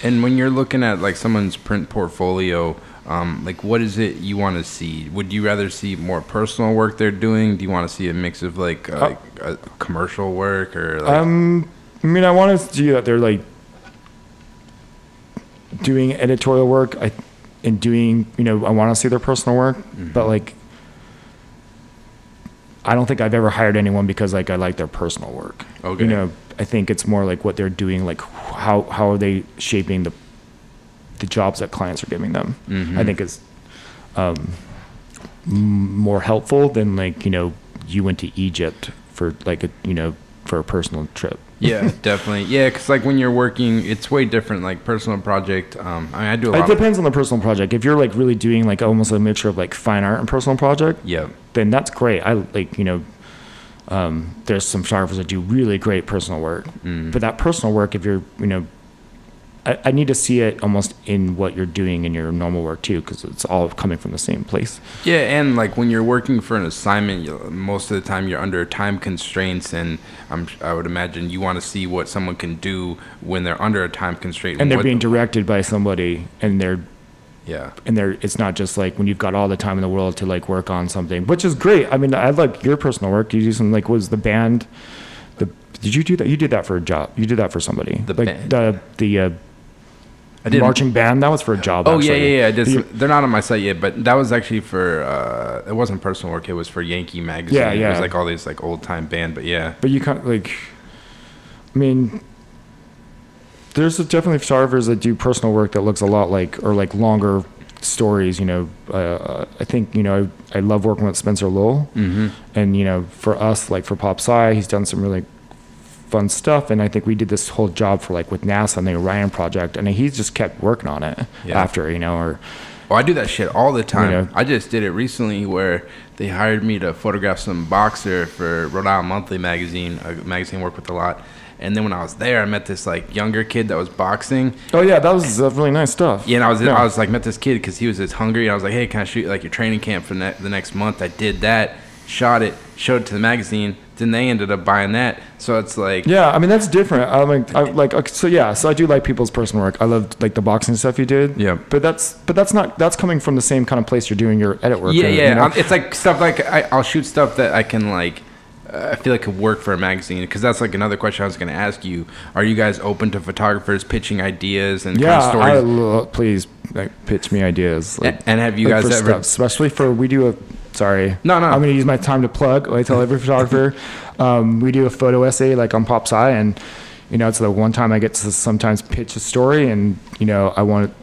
And when you're looking at like someone's print portfolio, um, like what is it you want to see? Would you rather see more personal work they're doing? Do you want to see a mix of like, uh, like uh, commercial work or like, Um, I mean, I want to see that they're like doing editorial work. I and doing, you know, I want to see their personal work, but like, I don't think I've ever hired anyone because like I like their personal work. Okay. You know, I think it's more like what they're doing, like how how are they shaping the the jobs that clients are giving them. I think is um, m- more helpful than like you know you went to Egypt for like a you know for a personal trip. yeah, definitely. Yeah, because like when you're working, it's way different. Like personal project. Um, I mean, I do a It lot. Of, depends on the personal project. If you're like really doing like almost a mixture of like fine art and personal project, yeah. then that's great. I like you know, um, there's some photographers that do really great personal work, Mm. but that personal work, if you're you know, I, I need to see it almost in what you're doing in your normal work too, because it's all coming from the same place. Yeah, and like when you're working for an assignment, you, most of the time you're under time constraints, and I'm, I would imagine you want to see what someone can do when they're under a time constraint. And they're being directed by somebody, and they're yeah. and there it's not just like when you've got all the time in the world to like work on something which is great i mean i like your personal work you do some like was the band the did you do that you did that for a job you did that for somebody The like band? the the uh, I did marching band that was for a job Oh yeah, actually. yeah, yeah. I did some- they're not on my site yet, but that was actually for. Uh, it wasn't personal work. It was for Yankee Magazine. Yeah, yeah. It was like all these like old time band, but yeah. but you can't like i mean there's definitely photographers that do personal work that looks a lot like or like longer stories you know uh, i think you know I, I love working with spencer lowell Mm-hmm. and you know for us like for pop sci he's done some really fun stuff and i think we did this whole job for like with nasa and the orion project and he's just kept working on it Yeah. after you know or Oh, I do that shit all the time. know. I just did it recently where they hired me to photograph some boxer for Rhode Island Monthly magazine, a magazine I work with a lot. And then when I was there, I met this like younger kid that was boxing. oh yeah that was uh, really nice stuff Yeah, and I was Yeah. I was like met this kid because he was just hungry. And I was like, hey, can I shoot like your training camp for ne- the next month? I did that, shot it, showed it to the magazine. Then they ended up buying that. So it's like, yeah i mean that's different i like i like so yeah so i do like people's personal work i love like the boxing stuff you did Yeah. but that's but that's not that's coming from the same kind of place you're doing your edit work yeah, in, yeah. you know? Um, It's like stuff like I, I'll shoot stuff that I can like. Uh, I feel like could work for a magazine because that's like another question I was going to ask you. Are you guys open to photographers pitching ideas and yeah kind of stories? please like pitch me ideas like, and have you like guys ever? stuff, especially for we do a sorry. No, no. i'm going to use my time to plug. I tell every photographer. Um, we do a photo essay like on Pop Sci and you know it's the one time i get to sometimes pitch a story and you know i want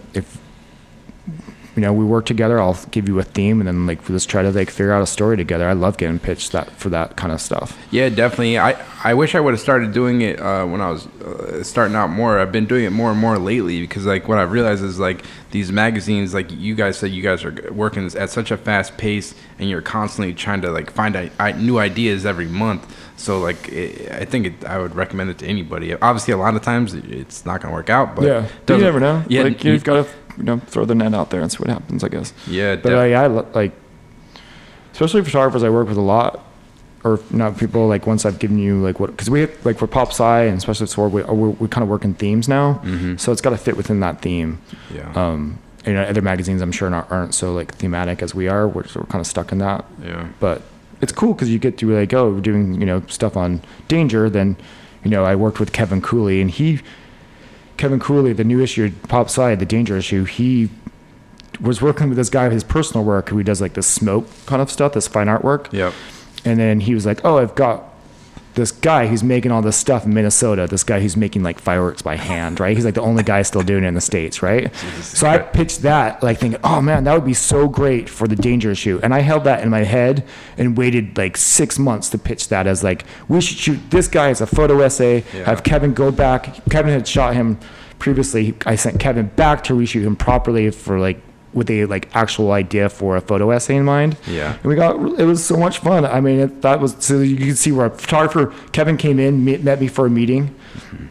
you know we work together. I'll give you a theme, and then like let's try to like figure out a story together. I love getting pitched that for that kind of stuff. Yeah, definitely. I, I wish I would have started doing it uh, when I was uh, starting out more. I've been doing it more and more lately because like what I've realized is like these magazines, like you guys said, you guys are working at such a fast pace, and you're constantly trying to like find I, I, new ideas every month. So like it, I think it, I would recommend it to anybody. Obviously, a lot of times it's not gonna work out, but yeah, you never know. Yeah, like you- you've got to you know throw the net out there and see what happens. I guess. yeah, But def- uh, yeah, I like, especially photographers I work with a lot, or not people like once I've given you like what because we have, like for pop sci and especially sword we we, we kind of work in themes now, mm-hmm. so it's got to fit within that theme. yeah, Um, you know, other magazines I'm sure not, aren't so like thematic as we are. We're, so we're kind of stuck in that, yeah, but it's cool because you get to like oh we're doing you know stuff on danger. Then you know I worked with Kevin Cooley and he. Kevin Cooley, the new issue, Pop Sci, the Danger issue, he was working with this guy, his personal work, who he does like this smoke kind of stuff, this fine artwork. yep, And then he was like, "Oh, I've got this guy who's making all this stuff in Minnesota. This guy who's making like fireworks by hand, right? He's like the only guy still doing it in the states, right? So I pitched that, like thinking, "Oh man, that would be so great for the danger issue." And I held that in my head and waited like six months to pitch that as like, we should shoot this guy as a photo essay. Yeah. Have Kevin go back. Kevin had shot him previously. I sent Kevin back to reshoot him properly for like with a like actual idea for a photo essay in mind. Yeah. And we got it was so much fun. I mean, it, that was so you could see where a photographer Kevin came in, met, met me for a meeting, mm-hmm.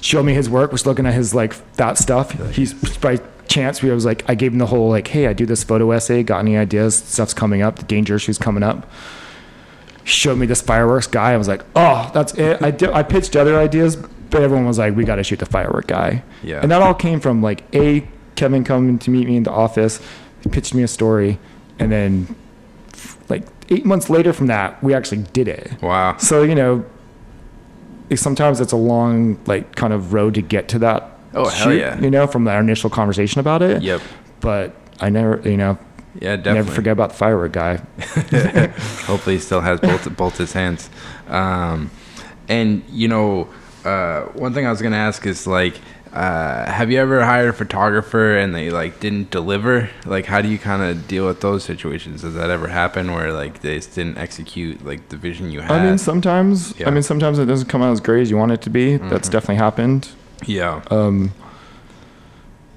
showed me his work, was looking at his like that stuff. He's by chance we was like I gave him the whole like, hey, I do this photo essay. Got any ideas? Stuff's coming up. The danger issue's coming up. Showed me this fireworks guy. I was like, oh, that's it. I did, I pitched other ideas, but everyone was like, we got to shoot the firework guy. Yeah. And that all came from like a Kevin coming to meet me in the office, he pitched me a story, and then like eight months later from that, we actually did it. wow, So you know, sometimes it's a long like kind of road to get to that. Oh, hell yeah. You know, from our initial conversation about it. yep, But I never, you know, yeah, definitely. never forget about the firework guy. Hopefully, he still has both both his hands. Um, and you know, uh, one thing I was gonna ask is like, uh, have you ever hired a photographer and they like didn't deliver? Like, how do you kind of deal with those situations? Does that ever happen where like they just didn't execute like the vision you had? I mean, sometimes. Yeah. I mean, sometimes it doesn't come out as great as you want it to be. That's Mhm. definitely happened. yeah, Um,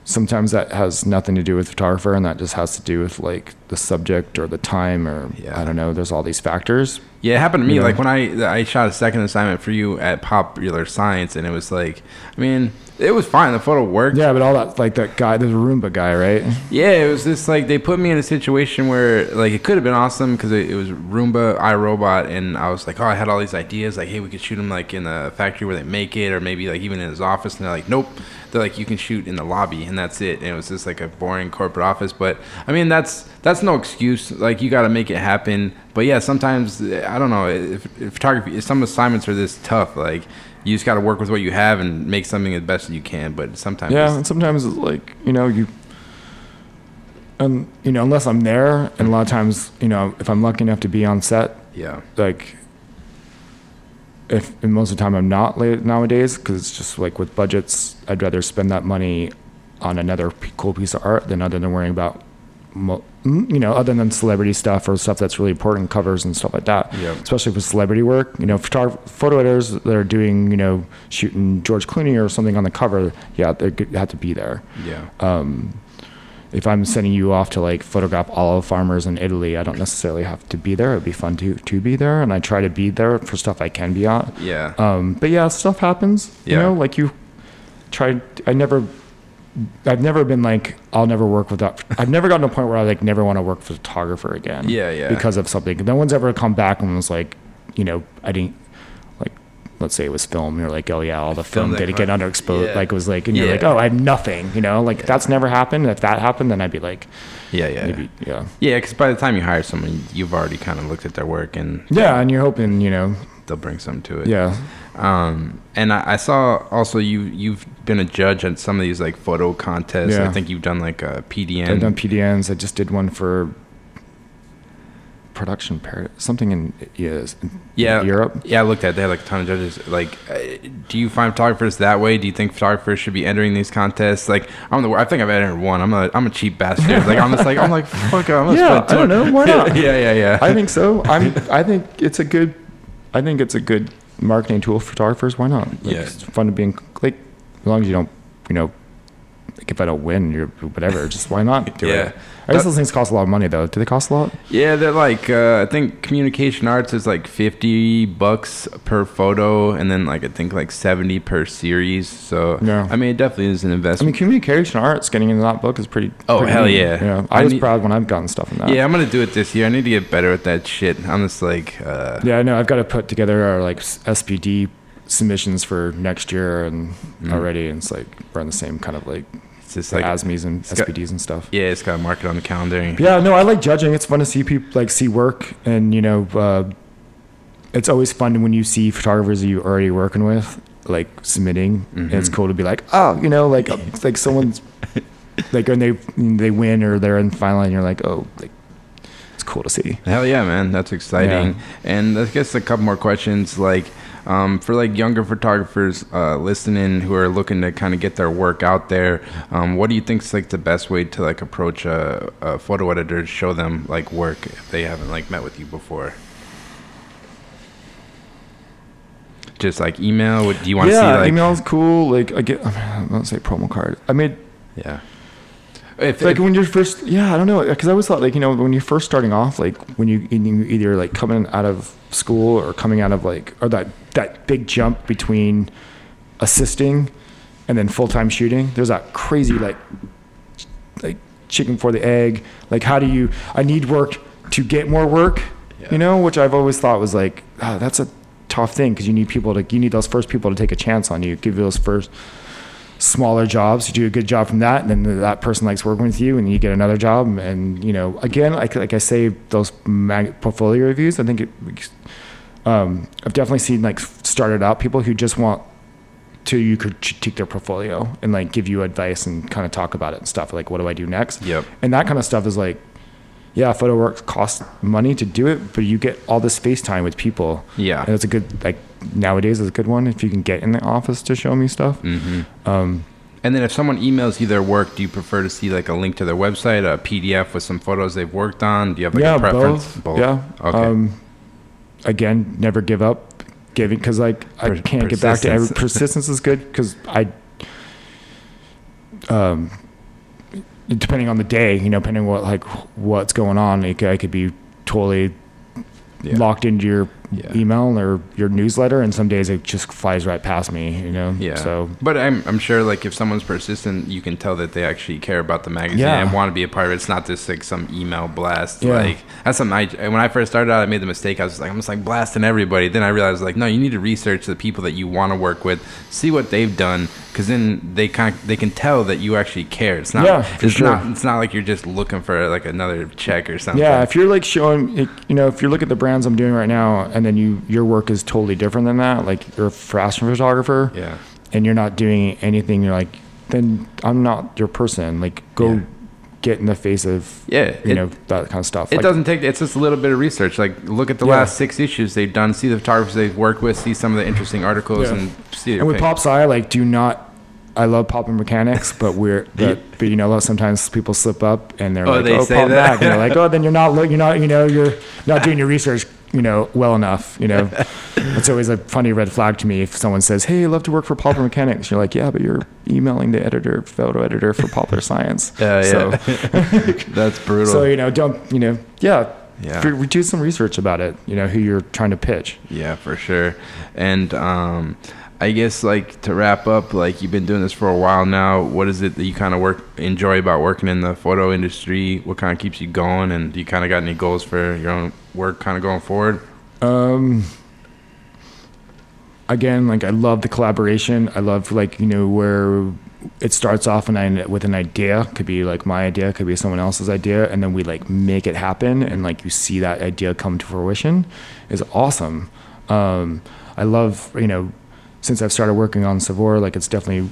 sometimes that has nothing to do with photographer, and that just has to do with like the subject or the time, or Yeah. I don't know. There's all these factors. Yeah, it happened to me. You know? Like when I I shot a second assignment for you at Popular Science, and it was like, I mean, it was fine. The photo worked. Yeah, but all that like that guy, the Roomba guy, right? Yeah, it was just like they put me in a situation where like it could have been awesome because it, it was Roomba iRobot, and I was like, oh, I had all these ideas, like, hey, we could shoot him like in the factory where they make it, or maybe like even in his office, and they're like, nope, they're like, you can shoot in the lobby, and that's it. And it was just like a boring corporate office, but I mean, that's that's no excuse. Like you got to make it happen. But yeah, sometimes I don't know if, if photography, some assignments are this tough, like. You just got to work with what you have and make something as best as you can. But sometimes, Yeah, and sometimes it's like you know you, and you know unless I'm there, and a lot of times you know if I'm lucky enough to be on set, yeah, like if and most of the time I'm not late nowadays because it's just like with budgets, I'd rather spend that money on another p- cool piece of art than other than worrying about, mo- mm, you know, other than celebrity stuff or stuff that's really important, covers and stuff like that. Yep. Especially for celebrity work, you know, photog- photo editors that are doing, you know, shooting George Clooney or something on the cover, yeah, they have to be there yeah. um, if I'm sending you off to like photograph olive farmers in Italy, I don't necessarily have to be there. It'd be fun to to be there, and I try to be there for stuff I can be on. Yeah. Um, but yeah, stuff happens. Yeah. You know, like you tried. I never. I've never been like I'll never work with that. I've never gotten to a point where I like never want to work with a photographer again. Yeah, yeah. Because of something. No one's ever come back and was like, you know, I didn't. Let's say it was film. You're like, oh yeah, all the Film film didn't get kind- underexposed. yeah. Like it was like, and you're like, oh, I have nothing. You know, like that's never happened. If that happened, then I'd be like, yeah, yeah. maybe, yeah, Yeah, because by the time you hire someone, you've already kind of looked at their work and yeah. And you're hoping, you know, they'll bring something to it. yeah, Um, and I, I saw also you you've been a judge at some of these like photo contests. I think you've done like a PDN. I've done PDNs. I just did one for production par something in in Yeah, Europe. Yeah, I looked at. It. They had like a ton of judges. Like, uh, do you find photographers that way? Do you think photographers should be entering these contests? Like, I'm the. I think I've entered one. I'm a. I'm a cheap bastard. Like, I'm just like I'm like fuck. I'm Yeah, I don't know, why not? yeah, yeah, yeah. I think so. I'm. I think it's a good. I think it's a good marketing tool for photographers. Why not? Like, Yeah. It's fun to be in. Like, as long as you don't, you know, like if I don't win, you're whatever. Just why not do Yeah. it? I guess those things cost a lot of money though. Do they cost a lot? Yeah, they're like uh, I think communication arts is like fifty bucks per photo, and then like I think like seventy per series. So Yeah. I mean, it definitely is an investment. I mean, communication arts getting into that book is pretty. Oh, pretty hell neat. yeah. I, I was need- proud when I've gotten stuff in that. yeah, I'm gonna do it this year. I need to get better at that shit. I'm just like, uh, Yeah, I know. I've got to put together our like SPD submissions for next year and Mm. already, and it's like we're on the same kind of like it's just like, ASMEs and got- SPDs and stuff. yeah, it's got to mark it on the calendar. Yeah, no, I like judging. It's fun to see people like see work, and you know, uh, it's always fun when you see photographers that you're already working with, like submitting. And it's cool to be like, oh, you know, like it's like someone's like and they they win or they're in the final, and you're like, oh, like it's cool to see. Hell yeah, man, that's exciting. And I guess a couple more questions, like um, for like younger photographers uh, listening who are looking to kind of get their work out there. Um, what do you think is like the best way to like approach a, a photo editor to show them like work if they haven't like met with you before? Just like email. What do you want to yeah, see? Like, email's cool. Like I get, I don't say promo card. I made Yeah. If, like if- when you're first yeah i don't know because i always thought like you know when you're first starting off like when you, you either like coming out of school or coming out of like or that that big jump between assisting and then full-time shooting there's that crazy like like chicken for the egg like how do you i need work to get more work Yeah. you know which i've always thought was like oh, that's a tough thing because you need people to you need those first people to take a chance on you give you those first smaller jobs. You do a good job from that, and then that person likes working with you, and you get another job. And you know, again, like like I say, those mag- portfolio reviews. I think it, um, I've definitely seen like started out people who just want to you could critique their portfolio and like give you advice and kind of talk about it and stuff. Like, what do I do next? Yep. And that kind of stuff is like. Yeah, photo work costs money to do it, but you get all this face time with people. Yeah. And it's a good like nowadays is a good one if you can get in the office to show me stuff. hmm Um, And then if someone emails you their work, do you prefer to see like a link to their website, a PDF with some photos they've worked on? Do you have like yeah, a preference? both. Yeah. Okay. Um, again, never give up. Giving because like I Per- can't get back to every persistence. is good because I. Um, depending on the day, you know, depending what like what's going on, could- I could be totally Yeah. locked into your Yeah. email or your newsletter, and some days it just flies right past me. You know. Yeah. So but I'm, I'm sure like if someone's persistent, you can tell that they actually care about the magazine Yeah. and want to be a part of it. It's not just like some email blast. Yeah. Like that's something I when I first started out, I made the mistake. I was just like I'm just like blasting everybody. Then I realized like no, you need to research the people that you want to work with, see what they've done, because then they kind they can tell that you actually care. It's not Yeah, it's sure. not it's not like you're just looking for like another check or something. Yeah, if you're like showing, you know, if you look at the brands I'm doing right now, and then you your work is totally different than that, like you're a fashion photographer, yeah. and you're not doing anything, you're like, then I'm not your person. Like, go Yeah. get in the face of, Yeah, you it- know, that kind of stuff. It Like, doesn't take. It's just a little bit of research. Like look at the Yeah. last six issues they've done. See the photographers they've worked with. See some of the interesting articles Yeah. and see. And with. Pop Sci, like, do not. I love Popular Mechanics, but we're but, but you know sometimes people slip up and they're Oh, like, they oh, say pop that? and they're like, oh, then you're not you're not, you know, you're not doing your research, you know, well enough, you know. It's always a funny red flag to me if someone says, hey, I love to work for Popular Mechanics. You're like, yeah, but you're emailing the editor, photo editor for Popular Science. Uh, So, yeah. That's brutal. so you know, don't you know, yeah. Yeah. Do do some research about it. You know who you're trying to pitch. yeah, for sure. And um, I guess like to wrap up, like you've been doing this for a while now. What is it that you kind of work enjoy about working in the photo industry? What kind of keeps you going? And do you kind of got any goals for your own work kind of going forward? Um, again, like I love the collaboration. I love like you know where it starts off and I with an idea could be like my idea, could be someone else's idea, and then we like make it happen, and like you see that idea come to fruition, is awesome. Um, I love you know since I've started working on Saveur, like it's definitely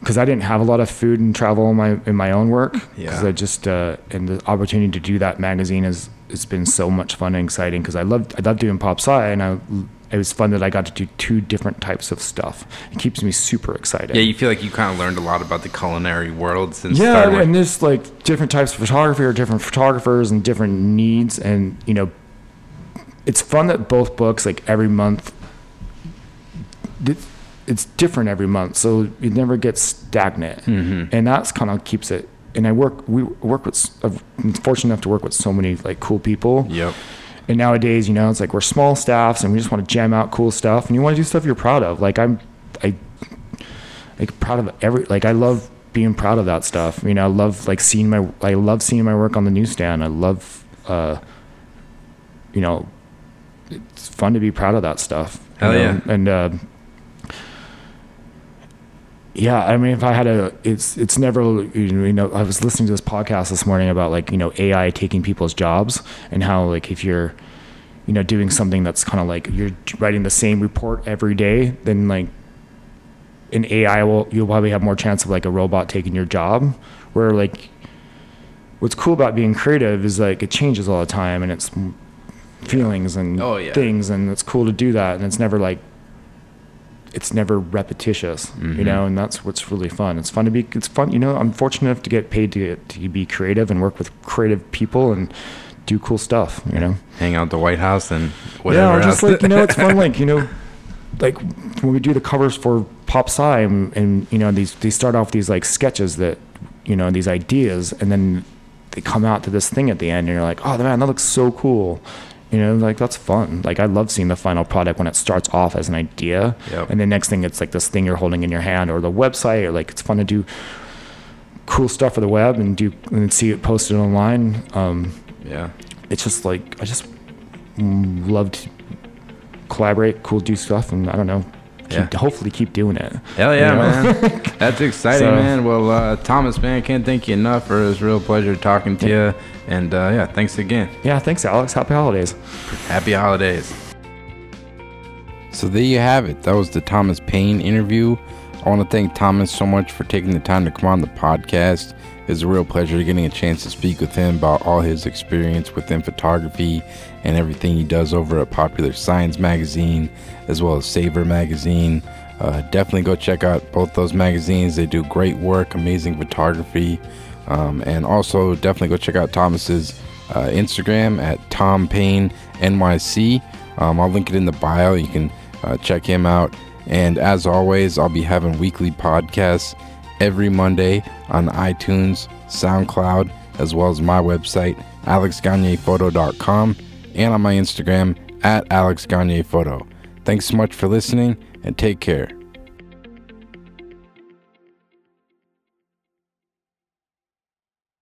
because I didn't have a lot of food and travel in my in my own work because Yeah. I just uh, and the opportunity to do that magazine is it's been so much fun and exciting because I love I love doing pop sci and I it was fun that I got to do two different types of stuff. It keeps me super excited. Yeah, you feel like you kind of learned a lot about the culinary world since yeah, starting. and there's like different types of photography or different photographers and different needs, and you know, it's fun that both books like every month. It's, different every month, so it never gets stagnant, Mm-hmm. and that's kind of keeps it. And I work, we work with. I'm fortunate enough to work with so many like cool people. Yep. And nowadays, you know, it's like we're small staffs and we just want to jam out cool stuff and you want to do stuff you're proud of. Like I'm I like proud of every like I love being proud of that stuff. You know, I love like seeing my I love seeing my work on the newsstand. I love uh you know it's fun to be proud of that stuff. Hell know? yeah. And uh yeah, I mean, if I had a, it's it's never, you know, I was listening to this podcast this morning about like you know AI taking people's jobs and how like if you're, you know, doing something that's kind of like you're writing the same report every day, then like, in AI will you'll probably have more chance of like a robot taking your job, where like, what's cool about being creative is like it changes all the time and it's feelings and Oh, yeah. things and it's cool to do that and it's never like it's never repetitious, Mm-hmm. you know, and that's what's really fun. It's fun to be, it's fun, you know, I'm fortunate enough to get paid to, to be creative and work with creative people and do cool stuff, you know? Hang out at the White House and whatever yeah, or just else. like, you know, it's fun, like, you know, like when we do the covers for Pop Sci and, and, you know, these, they start off these like sketches that, you know, these ideas and then they come out to this thing at the end and you're like, oh man, that looks so cool. You know, like that's fun. Like I love seeing the final product when it starts off as an idea, Yep. and the next thing it's like this thing you're holding in your hand or the website, or like it's fun to do cool stuff for the web and do and see it posted online. Um, yeah. it's just like I just love to collaborate, cool, do stuff, and I don't know, keep, Yeah. hopefully keep doing it. Hell yeah, You know? man. That's exciting, So- man. Well, uh, Thomas, man, can't thank you enough. For it was a real pleasure talking to you. And uh, yeah, thanks again. Yeah, thanks, Alex. Happy holidays. Happy holidays. So there you have it. That was the Thomas Payne interview. I want to thank Thomas so much for taking the time to come on the podcast. It's a real pleasure getting a chance to speak with him about all his experience within photography and everything he does over at Popular Science Magazine, as well as Saveur Magazine. Uh, definitely go check out both those magazines. They do great work, amazing photography. Um, and also definitely go check out Thomas's uh, Instagram at Thom Payne NYC. Um, I'll link it in the bio. You can uh, check him out. And as always, I'll be having weekly podcasts every Monday on iTunes, SoundCloud, as well as my website, alexgagnephoto.com, and on my Instagram at alexgagnephoto. Thanks so much for listening and take care.